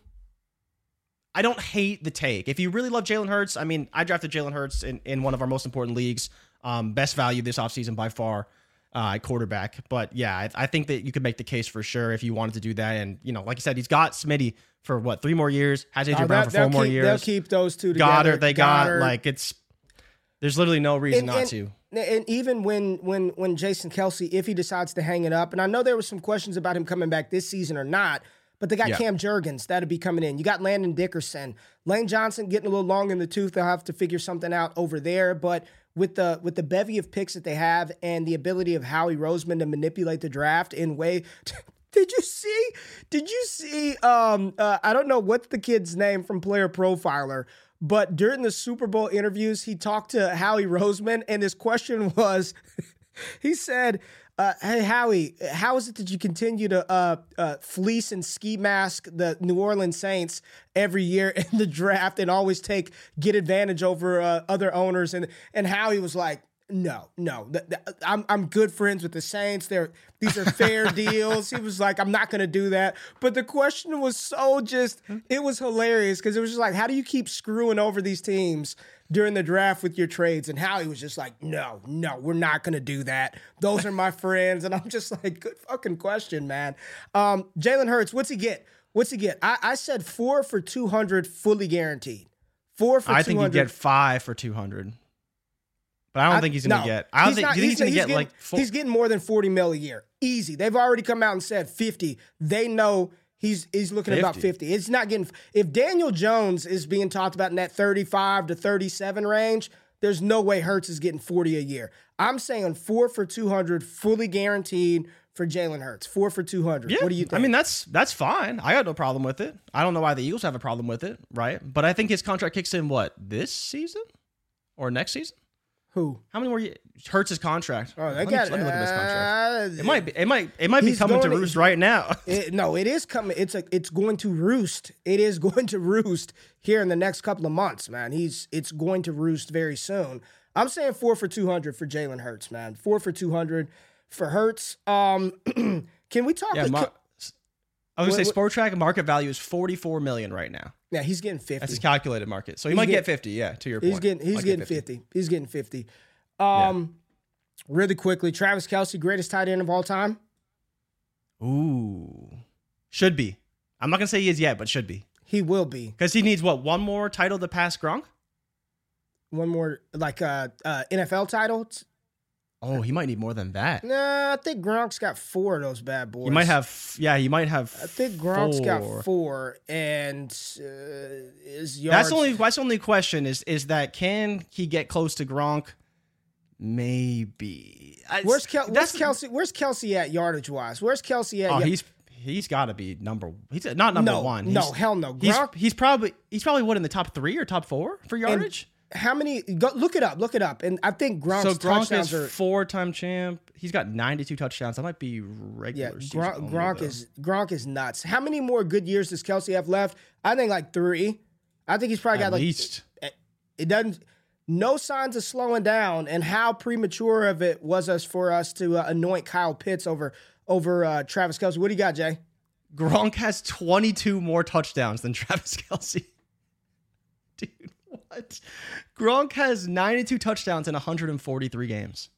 I don't hate the take. If you really love Jalen Hurts, I mean, I drafted Jalen Hurts in, in one of our most important leagues. Um, best value this offseason by far, uh, quarterback. But yeah, I, I think that you could make the case for sure if you wanted to do that. And, you know, like you said, he's got Smitty for what, three more years? Has AJ Oh, Brown for 4 they'll more years? They'll keep those two together. Goedert, they Goedert. got, like, it's, there's literally no reason And- not and- to. And even when when when Jason Kelce, if he decides to hang it up, and I know there was some questions about him coming back this season or not, but they got Yeah. Cam Jurgens that'll be coming in. You got Landon Dickerson, Lane Johnson getting a little long in the tooth. They'll have to figure something out over there. But with the with the bevy of picks that they have and the ability of Howie Roseman to manipulate the draft in way. Did you see? Did you see? Um, uh, I don't know what's the kid's name from Player Profiler, but during the Super Bowl interviews, he talked to Howie Roseman, and his question was, he said, uh, "Hey Howie, how is it that you continue to uh, uh, fleece and ski mask the New Orleans Saints every year in the draft and always take get advantage over uh, other owners?" And and Howie was like, No, no. Th- th- I'm I'm good friends with the Saints. They're these are fair deals. He was like, I'm not gonna do that. But the question was so just it was hilarious because it was just like, how do you keep screwing over these teams during the draft with your trades? And Howie was just like, no, no, we're not gonna do that. Those are my friends. And I'm just like, good fucking question, man. Um, Jalen Hurts, what's he get? What's he get? I, I said four for two hundred fully guaranteed. Four for I 200. think you get five for two hundred. But I don't I- think he's gonna no, get. I don't think. not- you think he's, gonna get getting, like? Full, he's getting more than forty mil a year, easy. They've already come out and said fifty. They know he's he's looking at about 50. fifty. It's not getting. If Daniel Jones is being talked about in that thirty-five to thirty-seven range, there's no way Hurts is getting forty a year. I'm saying four for two hundred, fully guaranteed for Jalen Hurts. Four for two hundred. yeah. What do you think? I mean, that's that's fine. I got no problem with it. I don't know why the Eagles have a problem with it, right? But I think his contract kicks in what this season or next season. Who? How many more? Ye- Hurts his contract. Oh, they let, got. me, let me look at his contract. uh, It might be. It might. It might be coming to roost right now. It, no, it is coming. It's a. It's going to roost. It is going to roost here in the next couple of months, man. He's. It's going to roost very soon. I'm saying four for two hundred for Jalen Hurts, man. Four for two hundred for Hurts. Um, can we talk? yeah. Mar- I was gonna say what- Sport Track market value is forty four million right now. yeah, he's getting 50. That's his calculated market. So he He's might get- get fifty. Yeah, to your point. He's getting. He's Might getting get 50. He's getting fifty. Um, really quickly, Travis Kelce, greatest tight end of all time. Ooh, should be. I'm not gonna say he is yet, but should be He will be because he needs what one more title to pass Gronk. one more like uh, uh NFL title. Oh, he might need more than that. Nah, I think Gronk's got four of those bad boys. He might have. Yeah, he might have. I think Gronk's four. got four, and uh, his yards. That's only. That's only question. Is is that can he get close to Gronk? Maybe. Where's, Kel- where's Kelce? Where's Kelce at yardage wise? Where's Kelce at? Oh, ya- he's he's got to be number. He's not number no, one. no, He's- hell no. Gronk. he's probably he's probably what in the top three or top four for yardage. How many? Go, look it up. Look it up. And I think Gronk's so Gronk touchdowns is are. four time champ. He's got 92 touchdowns. That might be regular. season Gronk, Gronk is Gronk is nuts. How many more good years does Kelce have left? I think like three. I think he's probably at got like least. it doesn't no signs of slowing down and how premature of it was us for us to uh, anoint Kyle Pitts over over uh, Travis Kelce. What do you got, Jay? Gronk has 22 more touchdowns than Travis Kelce. Dude, what? Gronk has 92 touchdowns in 143 games.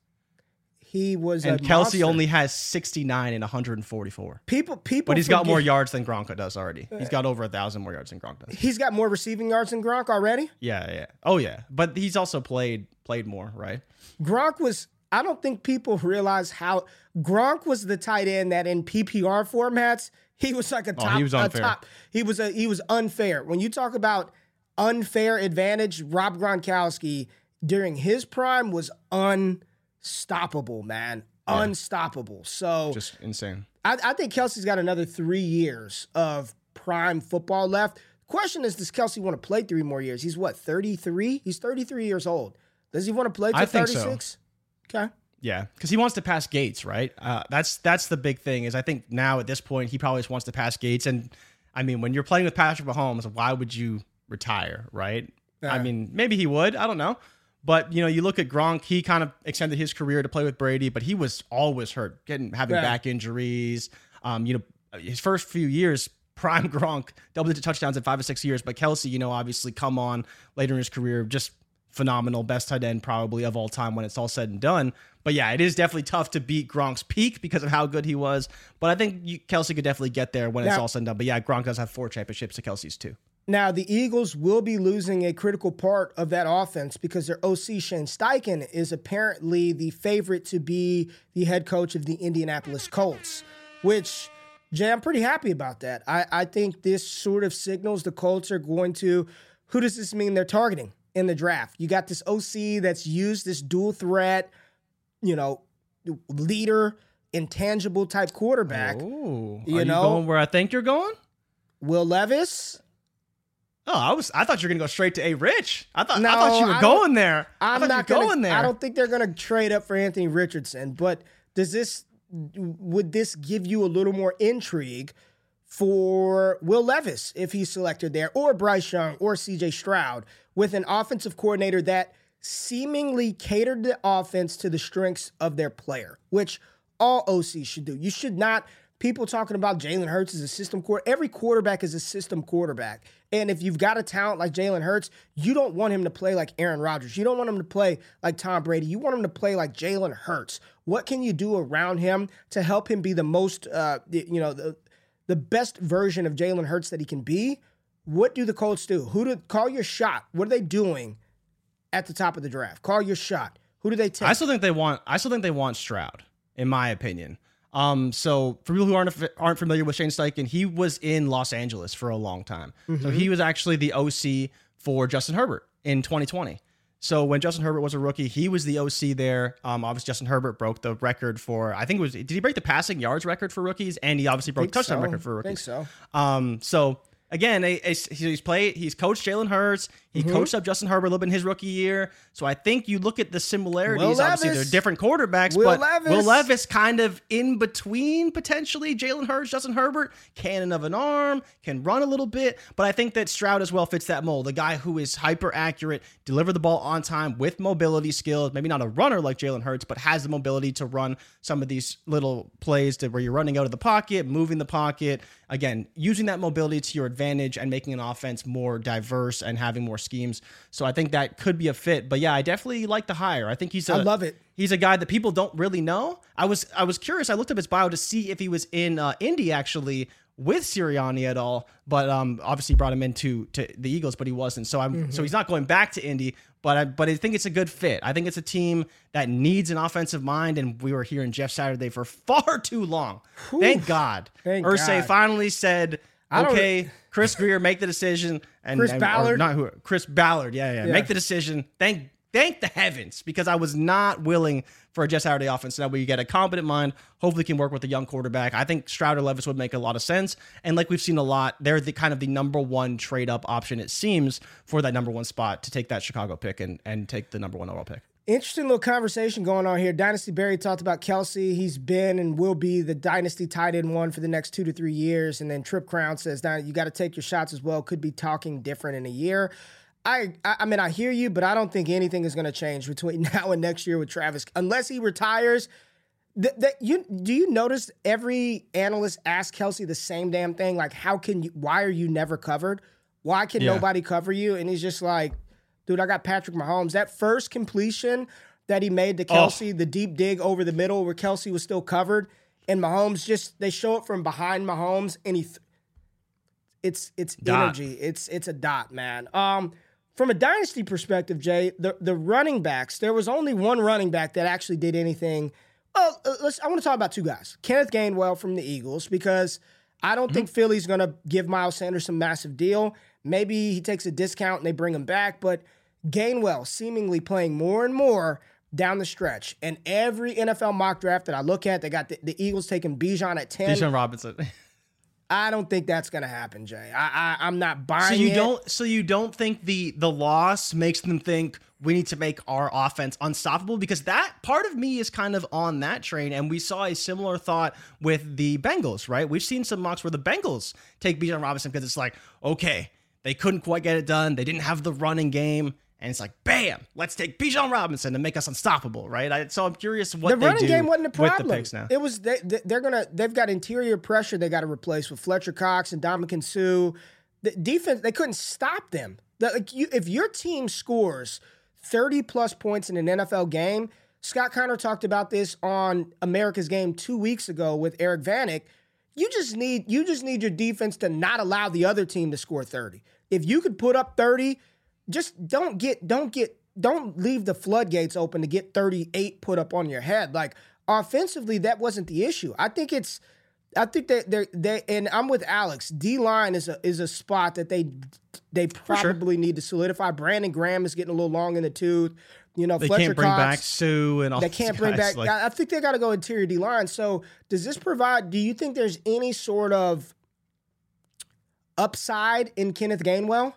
He was And a Kelce monster. only has 69 in 144. people people But he's got more yards than Gronk does already. He's got over a thousand more yards than Gronk does. He's got more receiving yards than Gronk already. Yeah, yeah. Oh yeah. But he's also played played more, right? Gronk was. I don't think people realize how Gronk was the tight end that in PPR formats he was like a top. Oh, he was a unfair. top. He was a he was unfair. When you talk about unfair advantage, Rob Gronkowski during his prime was unstoppable, man, unstoppable. So Just insane. I, I think Kelce's got another three years of prime football left. Question is, does Kelce want to play three more years? He's what, 33? He's 33 years old. Does he want to play I think so. 36? Okay. Yeah, because he wants to pass Gates, right? Uh, that's that's the big thing. Is I think now at this point he probably just wants to pass Gates, and I mean when you're playing with Patrick Mahomes, why would you retire, right? I mean maybe he would, I don't know, but you know you look at Gronk, he kind of extended his career to play with Brady, but he was always hurt, getting having Yeah. back injuries. Um, you know his first few years. Prime Gronk, double digit touchdowns in five or six years. But Kelce, you know, obviously come on later in his career, just phenomenal, best tight end probably of all time when it's all said and done. But yeah, it is definitely tough to beat Gronk's peak because of how good he was. But I think you, Kelce could definitely get there when it's all said and done. But yeah, Gronk does have four championships to Kelce's too. Now, the Eagles will be losing a critical part of that offense because their OC, Shane Steichen, is apparently the favorite to be the head coach of the Indianapolis Colts, which, Jay, I'm pretty happy about that. I, I think this sort of signals the Colts are going to. Who does this mean they're targeting in the draft? You got this OC that's used this dual threat, you know, leader, intangible type quarterback. Oh, You are know- you going where I think you're going? Will Levis. Oh, I was. I thought you were gonna go straight to a Rich. I thought. No, I thought you were going there. I'm not gonna, going there. I don't think they're going to trade up for Anthony Richardson. But does this would this give you a little more intrigue for Will Levis if he's selected there, or Bryce Young, or C.J. Stroud with an offensive coordinator that seemingly catered the offense to the strengths of their player, which all OCs should do. You should not people talking about Jalen Hurts as a system quarterback. Every quarterback is a system quarterback. And if you've got a talent like Jalen Hurts, you don't want him to play like Aaron Rodgers. You don't want him to play like Tom Brady. You want him to play like Jalen Hurts. What can you do around him to help him be the most, uh, you know, the, the best version of Jalen Hurts that he can be? What do the Colts do? Who do call your shot? What are they doing at the top of the draft? Call your shot. Who do they take? I still think they want. I still think they want Stroud, in my opinion. Um, so for people who aren't aren't familiar with Shane Steichen, he was in Los Angeles for a long time. Mm-hmm. So he was actually the OC for Justin Herbert in 2020. So when Justin Herbert was a rookie, he was the OC there. Um, obviously Justin Herbert broke the record for I think it was did he break the passing yards record for rookies? And he obviously broke the touchdown so. record for rookies. I think so. Um, so again, a, a, he's played, he's coached Jalen Hurts. He mm-hmm. coached up Justin Herbert a little bit in his rookie year. So I think you look at the similarities. Will Obviously, Levis. they're different quarterbacks, Will but Levis. Will Levis kind of in between potentially Jalen Hurts, Justin Herbert, cannon of an arm, can run a little bit. But I think that Stroud as well fits that mold. The guy who is hyper accurate, deliver the ball on time with mobility skills. Maybe not a runner like Jalen Hurts, but has the mobility to run some of these little plays to where you're running out of the pocket, moving the pocket. Again, using that mobility to your advantage and making an offense more diverse and having more schemes. So I think that could be a fit. But yeah, I definitely like the hire. I think he's a, I love it. He's a guy that people don't really know. I was I was curious. I looked up his bio to see if he was in uh, Indy actually with Sirianni at all, but um, obviously brought him into to the Eagles, but he wasn't. So I'm mm-hmm. so he's not going back to Indy. But I but I think it's a good fit. I think it's a team that needs an offensive mind, and we were hearing Jeff Saturday for far too long. Whew. Thank God, Thank Irsay God. finally said, "Okay, Chris Greer, make the decision." And Chris and, Ballard, not who? Chris Ballard, yeah, yeah, yeah, make the decision. Thank thank the heavens because I was not willing for a Jeff Saturday offense. Way you get a competent mind, hopefully can work with a young quarterback. I think Stroud or Levis would make a lot of sense. And like we've seen a lot, they're the kind of the number one trade up option, it seems, for that number one spot to take that Chicago pick and, and take the number one overall pick. Interesting little conversation going on here. Dynasty Barry talked about Kelce. He's been and will be the dynasty tight end one for the next two to three years. And then Trip Crown says, now you got to take your shots as well. Could be talking different in a year. I, I mean, I hear you, but I don't think anything is going to change between now and next year with Travis, unless he retires. That, that you do you notice every analyst ask Kelce the same damn thing? Like, how can you? Why are you never covered? Why can yeah. nobody cover you? And he's just like, dude, I got Patrick Mahomes. That first completion that he made to Kelce, oh. the deep dig over the middle where Kelce was still covered, and Mahomes just they show it from behind Mahomes, and he. Th- it's it's dot. energy. It's it's a dot, man. Um, from a dynasty perspective, Jay, the, the running backs, there was only one running back that actually did anything. Well, uh, let's, I want to talk about two guys. Kenneth Gainwell from the Eagles, because I don't mm-hmm. think Philly's going to give Miles Sanders a massive deal. Maybe he takes a discount and they bring him back, but Gainwell seemingly playing more and more down the stretch. And every NFL mock draft that I look at, they got the, the Eagles taking Bijan at 10. Bijan Robinson. I don't think that's gonna happen, Jay. I, I am not buying. So you it. don't. So you don't think the the loss makes them think we need to make our offense unstoppable because that part of me is kind of on that train, and we saw a similar thought with the Bengals. Right? We've seen some mocks where the Bengals take Bijan Robinson because it's like, okay, they couldn't quite get it done. They didn't have the running game. And it's like, bam, let's take Bijan Robinson and make us unstoppable, right? I, so I'm curious what the running game wasn't a problem. With the picks now. It was they, they're gonna they've got interior pressure they got to replace with Fletcher Cox and Ndamukong Suh. The defense they couldn't stop them. The, like you, if your team scores 30 plus points in an NFL game, Scott Connor talked about this on America's Game two weeks ago with Eric Vanek. You just need you just need your defense to not allow the other team to score 30. If you could put up 30 just don't get don't get don't leave the floodgates open to get 38 put up on your head. Like offensively, that wasn't the issue. I think it's I think that they they and I'm with Alex. D line is a is a spot that they they probably sure. need to solidify. Brandon Graham is getting a little long in the tooth. You know, they Fletcher can't bring Cox, back Suh and all. They can't bring back. Like, I think they got to go interior D line. So, does this provide? Do you think there's any sort of upside in Kenneth Gainwell?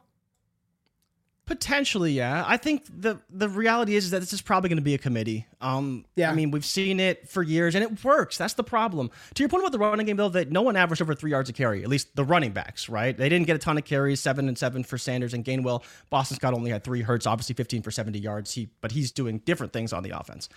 Potentially, yeah. I think the the reality is, is that this is probably going to be a committee. Um, yeah. I mean, we've seen it for years, and it works. That's the problem. To your point about the running game, though, that no one averaged over three yards a carry. At least the running backs, right? They didn't get a ton of carries, seven and seven for Sanders and Gainwell. Boston Scott only had three. Hurts obviously fifteen for seventy yards. He, but he's doing different things on the offense.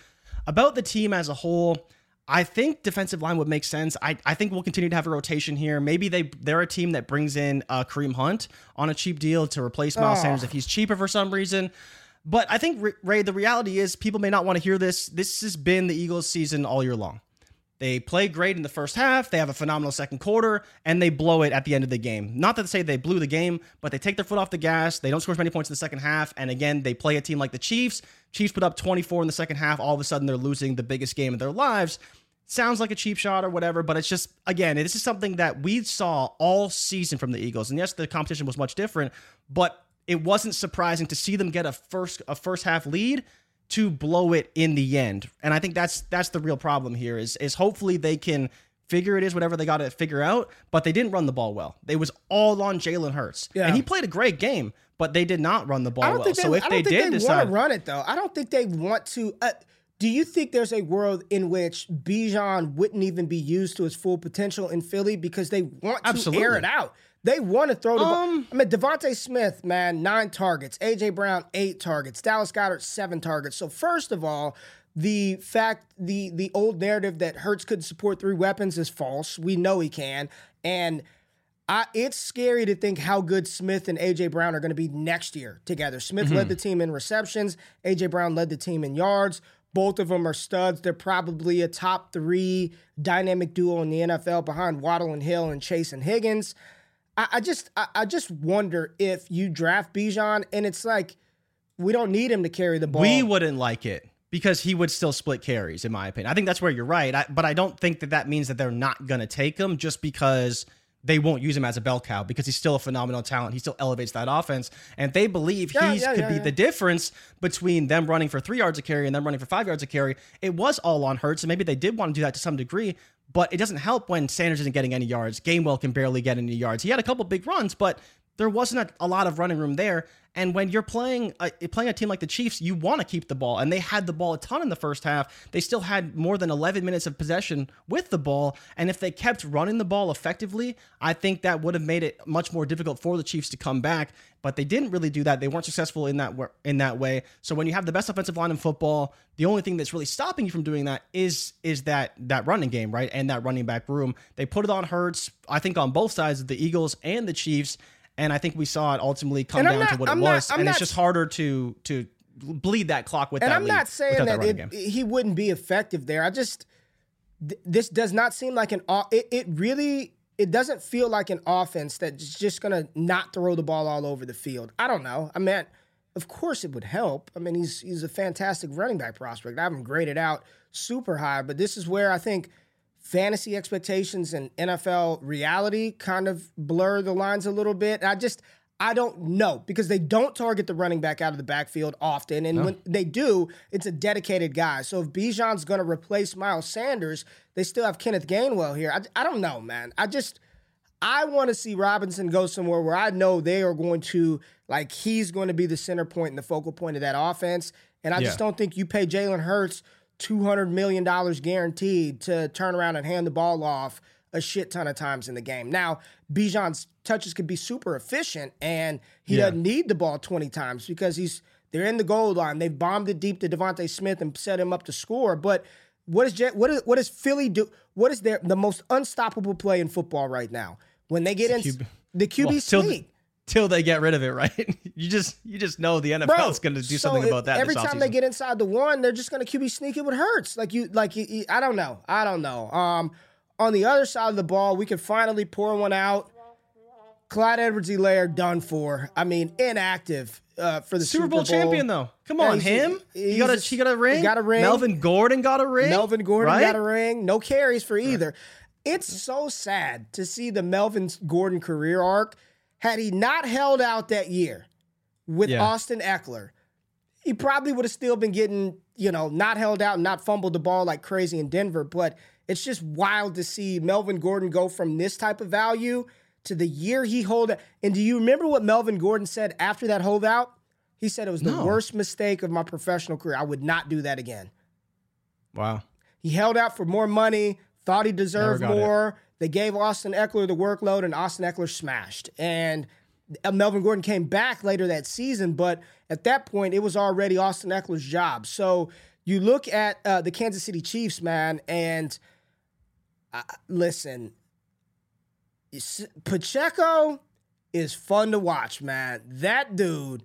About the team as a whole. I think defensive line would make sense. I, I think we'll continue to have a rotation here. Maybe they they're a team that brings in uh, Kareem Hunt on a cheap deal to replace Miles oh. Sanders if he's cheaper for some reason. But I think Ray, the reality is people may not want to hear this. This has been the Eagles' season all year long. They play great in the first half. They have a phenomenal second quarter, and they blow it at the end of the game. Not to say they blew the game, but they take their foot off the gas. They don't score as many points in the second half. And again, they play a team like the Chiefs. Chiefs put up 24 in the second half. All of a sudden, they're losing the biggest game of their lives sounds like a cheap shot or whatever, but it's just again, this is something that we saw all season from the Eagles. And yes, the competition was much different, but it wasn't surprising to see them get a first a first half lead to blow it in the end. And I think that's that's the real problem here is is hopefully they can figure it is whatever they got to figure out, but they didn't run the ball well. They was all on Jalen Hurts. Yeah. And he played a great game, but they did not run the ball well. They, so if they did they decide to run it though, I don't think they want to uh, do you think there's a world in which Bijan wouldn't even be used to his full potential in Philly because they want to Absolutely. air it out? They want to throw the um, ball. I mean, DeVonta Smith, man, nine targets. AJ Brown, eight targets. Dallas Goedert, seven targets. So first of all, the fact the the old narrative that Hurts could support three weapons is false. We know he can, and I, it's scary to think how good Smith and AJ Brown are going to be next year together. Smith mm-hmm. led the team in receptions. AJ Brown led the team in yards. Both of them are studs. They're probably a top three dynamic duo in the NFL behind Waddle and Hill and Chase and Higgins. I, I just I, I, just wonder if you draft Bijan and it's like we don't need him to carry the ball. We wouldn't like it because he would still split carries, in my opinion. I think that's where you're right. I, but I don't think that that means that they're not going to take him just because – they won't use him as a bell cow because he's still a phenomenal talent. He still elevates that offense. And they believe yeah, he yeah, could yeah, be the difference between them running for three yards of carry and them running for five yards of carry. It was all on Hurts, and maybe they did want to do that to some degree, but it doesn't help when Sanders isn't getting any yards. Gainwell can barely get any yards. He had a couple big runs, but there wasn't a, a, lot of running room there. And when you're playing a, playing a team like the Chiefs, you want to keep the ball, and they had the ball a ton in the first half. They still had more than 11 minutes of possession with the ball, and if they kept running the ball effectively, I think that would have made it much more difficult for the Chiefs to come back. But they didn't really do that. They weren't successful in that in that way. So when you have the best offensive line in football, the only thing that's really stopping you from doing that is is that that running game, right, and that running back room. They put it on Hurts. I think on both sides of the Eagles and the Chiefs and I think we saw it ultimately come down not, to what I'm it was, and not, it's just harder to to bleed that clock with. That. And that I'm lead, not saying that, that it, he wouldn't be effective there. I just th- this does not seem like an. It, it really it doesn't feel like an offense that's just gonna not throw the ball all over the field. I don't know. I mean, of course it would help. I mean, he's he's a fantastic running back prospect. I haven't graded out super high, but this is where I think fantasy expectations and NFL reality kind of blur the lines a little bit. I just I don't know because they don't target the running back out of the backfield often, and no. when they do, it's a dedicated guy. So if Bijan's going to replace Miles Sanders, they still have Kenneth Gainwell here. I, I don't know, man. I just I want to see Robinson go somewhere where I know they are going to like he's going to be the center point and the focal point of that offense. And I yeah. just don't think you pay Jalen Hurts $200 million guaranteed to turn around and hand the ball off a shit ton of times in the game. Now, Bijan's touches can be super efficient and he yeah. doesn't need the ball 20 times because he's they're in the goal line. They've bombed it deep to DeVonta Smith and set him up to score. But what is what is what does Philly do? What is their the most unstoppable play in football right now? When they get in the QB well, sneak till they get rid of it, right? you just you just know the NFL is going to do so something about that. Every time they get inside the one, they're just going to QB sneak it with Hurts. Like you, like you, you, I don't know, I don't know. Um, on the other side of the ball, we can finally pour one out. Clyde Edwards-Helaire done for. I mean, inactive uh, for the Super, Super Bowl, Bowl, champion though. Come on, him. He got a he got a ring. He got a ring. Melvin Gordon got a ring. Melvin Gordon right? got a ring. No carries for either. Right. It's so sad to see the Melvin Gordon career arc had he not held out that year with yeah. Austin Ekeler, he probably would have still been getting, you know, not held out and not fumbled the ball like crazy in Denver. But it's just wild to see Melvin Gordon go from this type of value to the year he hold out. And do you remember what Melvin Gordon said after that holdout? He said it was the No. worst mistake of my professional career. I would not do that again. Wow. He held out for more money, thought he deserved more. it. They gave Austin Ekeler the workload, and Austin Ekeler smashed. And Melvin Gordon came back later that season, but at that point, it was already Austin Ekeler's job. So you look at uh, the Kansas City Chiefs, man, and uh, listen, Pacheco is fun to watch, man. That dude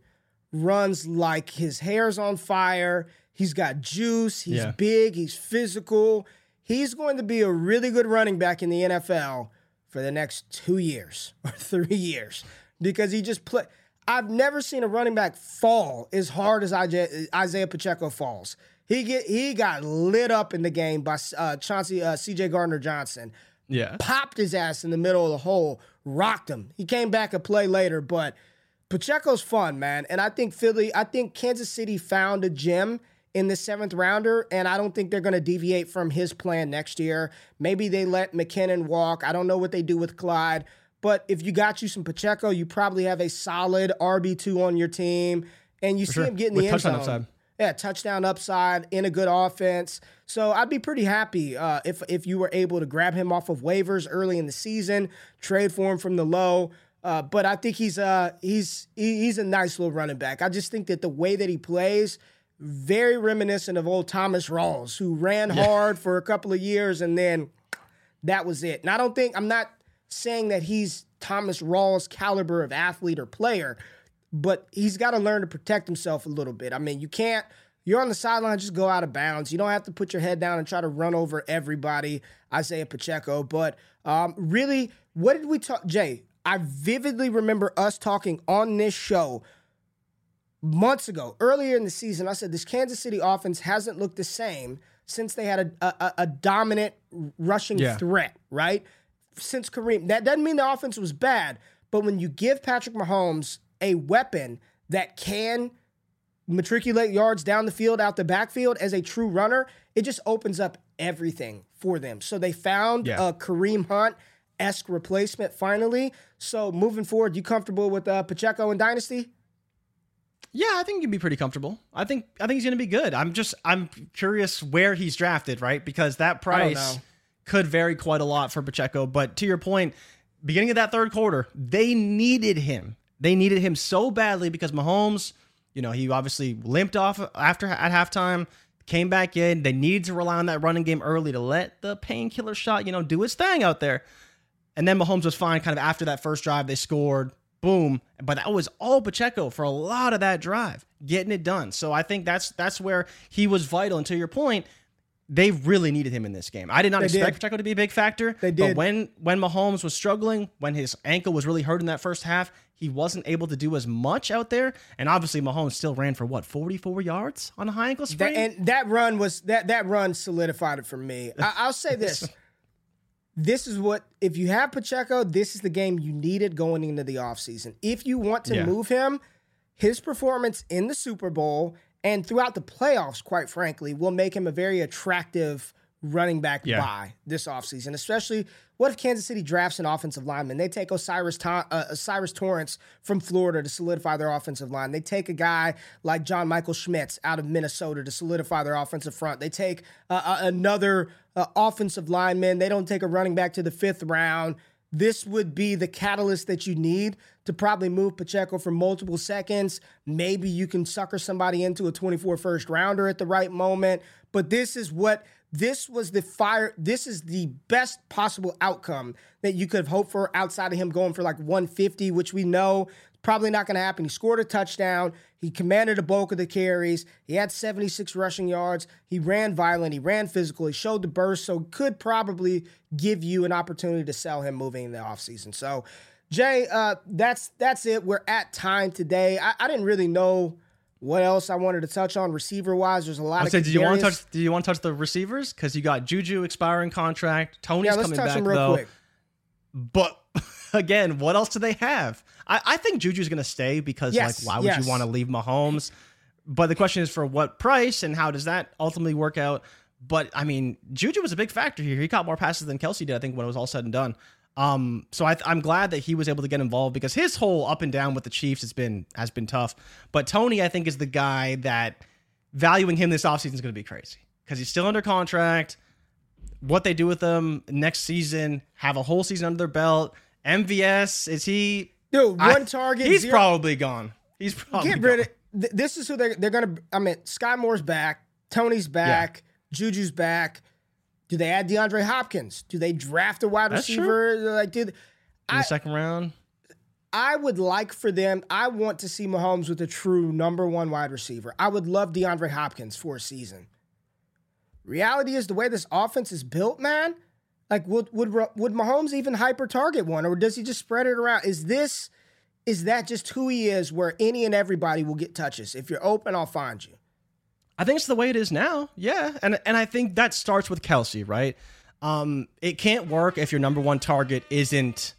runs like his hair's on fire. He's got juice. He's Yeah. big. He's physical. He's going to be a really good running back in the NFL for the next two years or three years because he just play. I've never seen a running back fall as hard as Isaiah Isaiah Pacheco falls. He get he got lit up in the game by uh, Chauncey uh, C.J. Gardner Johnson Yeah. popped his ass in the middle of the hole, rocked him. He came back a play later, but Pacheco's fun, man. And I think Philly, I think Kansas City found a gem in the seventh rounder, and I don't think they're going to deviate from his plan next year. Maybe they let McKinnon walk. I don't know what they do with Clyde. But if you got you some Pacheco, you probably have a solid RB2 on your team, and you see sure. him getting the end touchdown zone. upside. Yeah, touchdown upside in a good offense. So I'd be pretty happy uh, if if you were able to grab him off of waivers early in the season, trade for him from the low. Uh, but I think he's uh he's he, he's a nice little running back. I just think that the way that he plays, very reminiscent of old Thomas Rawls, who ran hard for a couple of years and then that was it. And I don't think I'm not saying that he's Thomas Rawls caliber of athlete or player, but he's got to learn to protect himself a little bit. I mean, you can't. You're on the sideline, just go out of bounds. You don't have to put your head down and try to run over everybody. Isaiah Pacheco, but um, really, what did we talk, Jay? I vividly remember us talking on this show months ago, earlier in the season. I said this Kansas City offense hasn't looked the same since they had a, a, a dominant rushing Yeah. threat, right? Since Kareem. That doesn't mean the offense was bad, but when you give Patrick Mahomes a weapon that can matriculate yards down the field, out the backfield as a true runner, it just opens up everything for them. So they found Yeah. a Kareem Hunt esque replacement finally. So moving forward, you comfortable with uh, Pacheco and Dynasty? Yeah, I think he'd be pretty comfortable. I think I think he's going to be good. I'm just I'm curious where he's drafted, right? Because that price could vary quite a lot for Pacheco. But to your point, beginning of that third quarter, they needed him. They needed him so badly because Mahomes, you know, he obviously limped off after at halftime, came back in. They needed to rely on that running game early to let the painkiller shot, you know, do its thing out there. And then Mahomes was fine kind of after that first drive. They scored, boom. But that was all Pacheco for a lot of that drive, getting it done. So I think that's that's where he was vital. And to your point, they really needed him in this game. I did not They expect did. Pacheco to be a big factor. They did. But when when Mahomes was struggling, when his ankle was really hurt in that first half, he wasn't able to do as much out there. And obviously Mahomes still ran for what, 44 yards on a high ankle That, and that run was that that run solidified it for me. I, I'll say this: this is what if you have Pacheco, this is the game you needed going into the offseason. If you want to Yeah. move him, his performance in the Super Bowl and throughout the playoffs, quite frankly, will make him a very attractive running back Yeah. buy this offseason. Especially, what if Kansas City drafts an offensive lineman? They take O'Cyrus, Tom, uh, O'Cyrus Torrence from Florida to solidify their offensive line. They take a guy like John Michael Schmitz out of Minnesota to solidify their offensive front. They take uh, uh, another uh, offensive lineman. They don't take a running back to the fifth round. This would be the catalyst that you need to probably move Pacheco for multiple seconds. Maybe you can sucker somebody into a 24 first rounder at the right moment. But this is what this was the fire. This is the best possible outcome that you could have hoped for outside of him going for like 150, which we know probably not going to happen. He scored a touchdown. He commanded a bulk of the carries. He had 76 rushing yards. He ran violent. He ran physical. He showed the burst. So could probably give you an opportunity to sell him moving in the offseason. So Jay, uh, that's that's it. We're at time today. I, I didn't really know what else I wanted to touch on receiver wise. There's a lot I of said, do you want to touch? Do you want to touch the receivers? Because you got Juju expiring contract. Toney's Yeah, let's coming touch back though. quick. But again, what else do they have? I, I think Juju's going to stay because Yes, like, why would yes. you want to leave Mahomes? But the question is for what price and how does that ultimately work out? But I mean, Juju was a big factor here. He caught more passes than Kelce did, I think, when it was all said and done. Um, so I, am glad that he was able to get involved because his whole up and down with the Chiefs has been has been tough. But Toney, I think, is the guy that valuing him this offseason is going to be crazy because he's still under contract. What they do with him next season, have a whole season under their belt. MVS, is he? Dude, one I, target. He's zero. probably gone. He's probably get rid of. This is who they're they're gonna. I mean, Skyy Moore's back. Toney's back. Yeah. Juju's back. Do they add DeAndre Hopkins? Do they draft a wide That's receiver? True. Like, did in the second round? I would like for them. I want to see Mahomes with a true number one wide receiver. I would love DeAndre Hopkins for a season. Reality is the way this offense is built, man. Like, would would would Mahomes even hyper target one, or does he just spread it around? Is this is that just who he is, where any and everybody will get touches? If you're open, I'll find you. I think it's the way it is now. Yeah, and and I think that starts with Kelce, right? Um, it can't work if your number one target isn't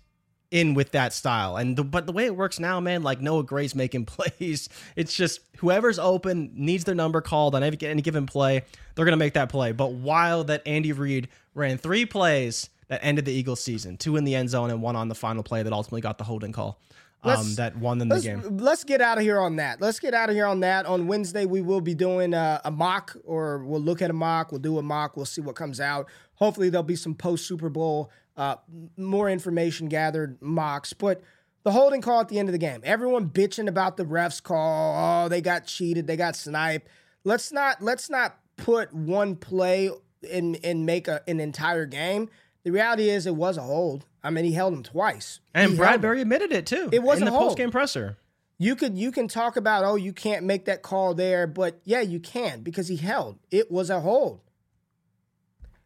in with that style. And the, but the way it works now, man, like Noah Gray's making plays. It's just whoever's open needs their number called on any, any given play. They're gonna make that play. But while that Andy Reid ran three plays that ended the Eagles season, two in the end zone and one on the final play that ultimately got the holding call um, that won them the game. Let's get out of here on that. Let's get out of here on that. On Wednesday, we will be doing a, a mock, or we'll look at a mock. We'll do a mock. We'll see what comes out. Hopefully, there'll be some post Super Bowl, uh, more information gathered mocks. But the holding call at the end of the game, everyone bitching about the refs call. Oh, they got cheated. They got sniped. Let's not let's not put one play and and make a, an entire game. The reality is, it was a hold. I mean, he held him twice. And he Bradberry admitted it too. It was in the post game presser. You could you can talk about oh you can't make that call there, but yeah you can because he held. It was a hold.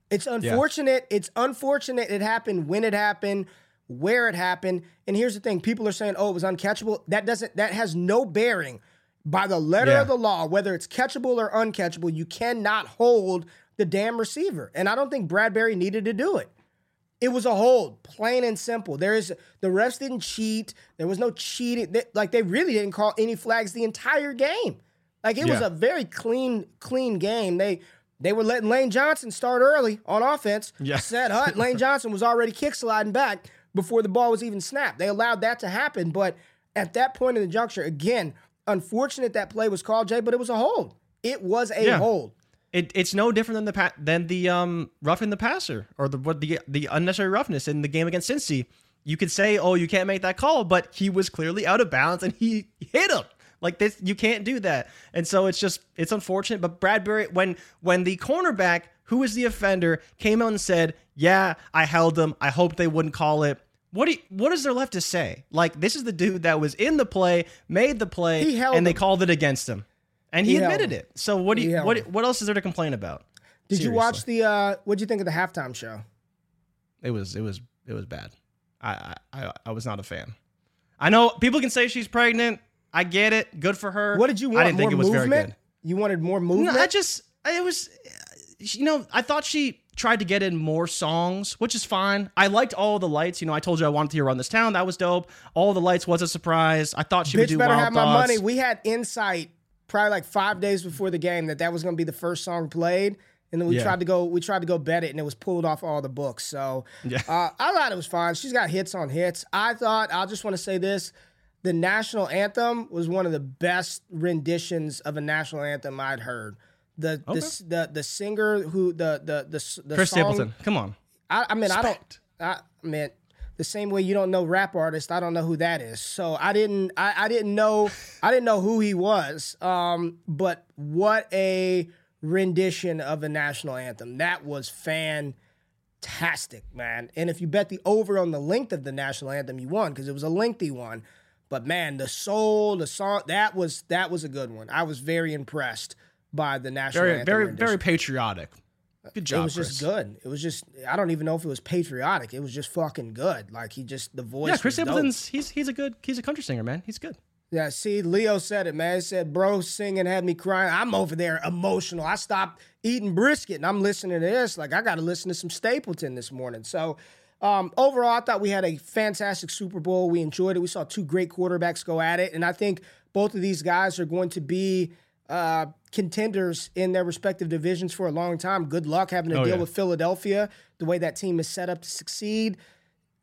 It's unfortunate. Yeah. It's unfortunate it happened when it happened, where it happened. And here's the thing: people are saying oh it was uncatchable. That doesn't that has no bearing by the letter yeah. of the law whether it's catchable or uncatchable. You cannot hold the damn receiver, and I don't think Bradberry needed to do it. It was a hold, plain and simple. There is the refs didn't cheat. There was no cheating. They, like they really didn't call any flags the entire game. Like it yeah. was a very clean, clean game. They they were letting Lane Johnson start early on offense. Yeah. Set Hunt. Lane Johnson was already kick sliding back before the ball was even snapped. They allowed that to happen, but at that point in the juncture, again, unfortunate that play was called, Jay, but it was a hold. It was a yeah. hold. It, it's no different than the pa- than the um roughing the passer or the what the the unnecessary roughness in the game against Cincy. You could say, "Oh, you can't make that call," but he was clearly out of bounds and he hit him. Like this, you can't do that. And so it's just it's unfortunate. But Bradberry, when when the cornerback who was the offender came out and said, "Yeah, I held them. I hope they wouldn't call it." What do you, what is there left to say? Like this is the dude that was in the play, made the play, and them. they called it against him and he, he admitted it. So what do you what what else is there to complain about? Did Seriously. you watch the uh what'd you think of the halftime show? It was it was it was bad. I I I was not a fan. I know people can say she's pregnant. I get it. Good for her. What did you want? I didn't more think it was movement? very good. You wanted more movement? No, I just it was you know, I thought she tried to get in more songs, which is fine. I liked all the lights. You know, I told you I wanted to hear "Run This Town." That was dope. All the lights was a surprise. I thought she Bitch would do. better Wild have Thoughts. my money. We had insight probably like five days before the game that that was going to be the first song played. And then we yeah. tried to go, we tried to go bet it, and it was pulled off all the books. So yeah. uh, I thought it was fine. She's got hits on hits. I thought I just want to say this: the national anthem was one of the best renditions of a national anthem I'd heard. The okay. the, the the singer who the the the, the Chris song, Stapleton. Come on. I, I mean. I don't. I mean the same way you don't know rap artist, I don't know who that is. So I didn't I, I didn't know I didn't know who he was. Um, but what a rendition of the national anthem. That was fantastic, man. And if you bet the over on the length of the national anthem, you won because it was a lengthy one. But man, the soul, the song, that was that was a good one. I was very impressed by the national very, anthem. Very, rendition. very patriotic. Good job. It was Chris. just good. It was just I don't even know if it was patriotic. It was just fucking good. Like he just the voice. Yeah, Chris Stapleton's he's he's a good he's a country singer, man. He's good. Yeah, see, Leo said it, man. He said, bro, singing had me crying. I'm over there emotional. I stopped eating brisket and I'm listening to this. Like, I got to listen to some Stapleton this morning. So, um, overall, I thought we had a fantastic Super Bowl. We enjoyed it. We saw two great quarterbacks go at it. And I think both of these guys are going to be uh, contenders in their respective divisions for a long time. Good luck having to oh, deal yeah. with Philadelphia, the way that team is set up to succeed.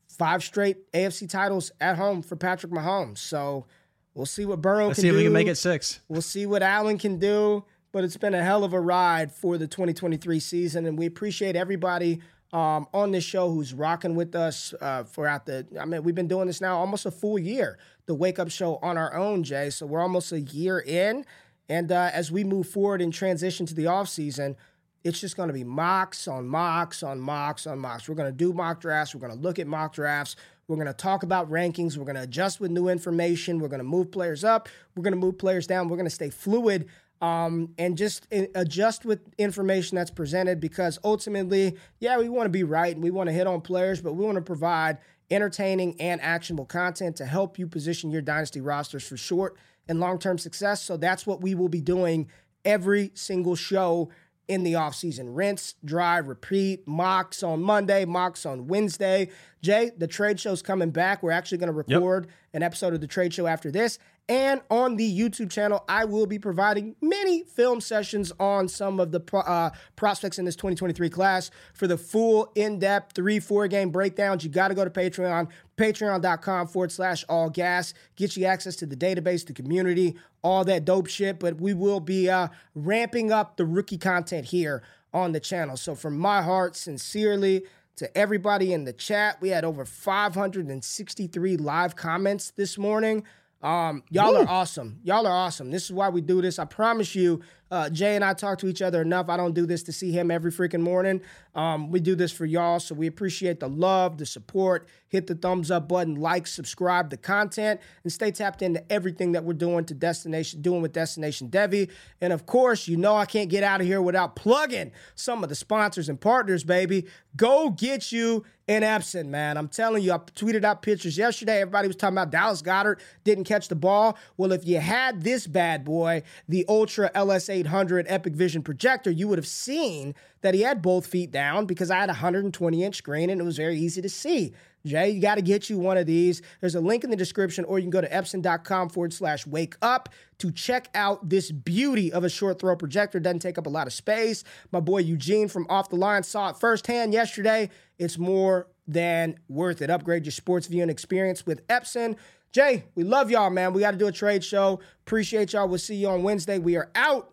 five straight AFC titles at home for Patrick Mahomes. So we'll see what Burrow Let's can see do. if we can make it six. We'll see what Allen can do. But it's been a hell of a ride for the 2023 season, and we appreciate everybody um, on this show who's rocking with us uh, throughout the. I mean, we've been doing this now almost a full year. The Wake Up Show on our own, Jay. So we're almost a year in, and uh, as we move forward and transition to the off season, it's just going to be mocks on mocks on mocks on mocks. We're going to do mock drafts. We're going to look at mock drafts. We're going to talk about rankings. We're going to adjust with new information. We're going to move players up. We're going to move players down. We're going to stay fluid um, and just adjust with information that's presented because ultimately, yeah, we want to be right and we want to hit on players, but we want to provide entertaining and actionable content to help you position your dynasty rosters for short and long term success. So that's what we will be doing every single show in the offseason. Rinse, dry, repeat, mocks on Monday, mocks on Wednesday. Jay, the trade show's coming back. We're actually going to record yep. an episode of the trade show after this. And on the YouTube channel, I will be providing many film sessions on some of the uh, prospects in this 2023 class. For the full in depth three, four game breakdowns, you got to go to Patreon, patreon.com forward slash all gas. Get you access to the database, the community, all that dope shit. But we will be uh, ramping up the rookie content here on the channel. So, from my heart, sincerely, to everybody in the chat, we had over 563 live comments this morning. Um, y'all Woo. are awesome. Y'all are awesome. This is why we do this. I promise you, uh, Jay and I talk to each other enough. I don't do this to see him every freaking morning. Um, we do this for y'all, so we appreciate the love, the support. Hit the thumbs up button, like, subscribe the content, and stay tapped into everything that we're doing to Destination, doing with Destination Devy. And of course, you know I can't get out of here without plugging some of the sponsors and partners, baby. Go get you an Epson, man. I'm telling you, I tweeted out pictures yesterday. Everybody was talking about Dallas Goedert didn't catch the ball. Well, if you had this bad boy, the Ultra LSA 800 EpiqVision projector, you would have seen that he had both feet down because I had a 120 inch screen and it was very easy to see. Jay, you got to get you one of these. There's a link in the description, or you can go to epson.com forward slash wake up to check out this beauty of a short throw projector. Doesn't take up a lot of space. My boy Eugene from Off the Line saw it firsthand yesterday. It's more than worth it. Upgrade your sports viewing experience with Epson. Jay, we love y'all, man. We got to do a trade show. Appreciate y'all. We'll see you on Wednesday. We are out.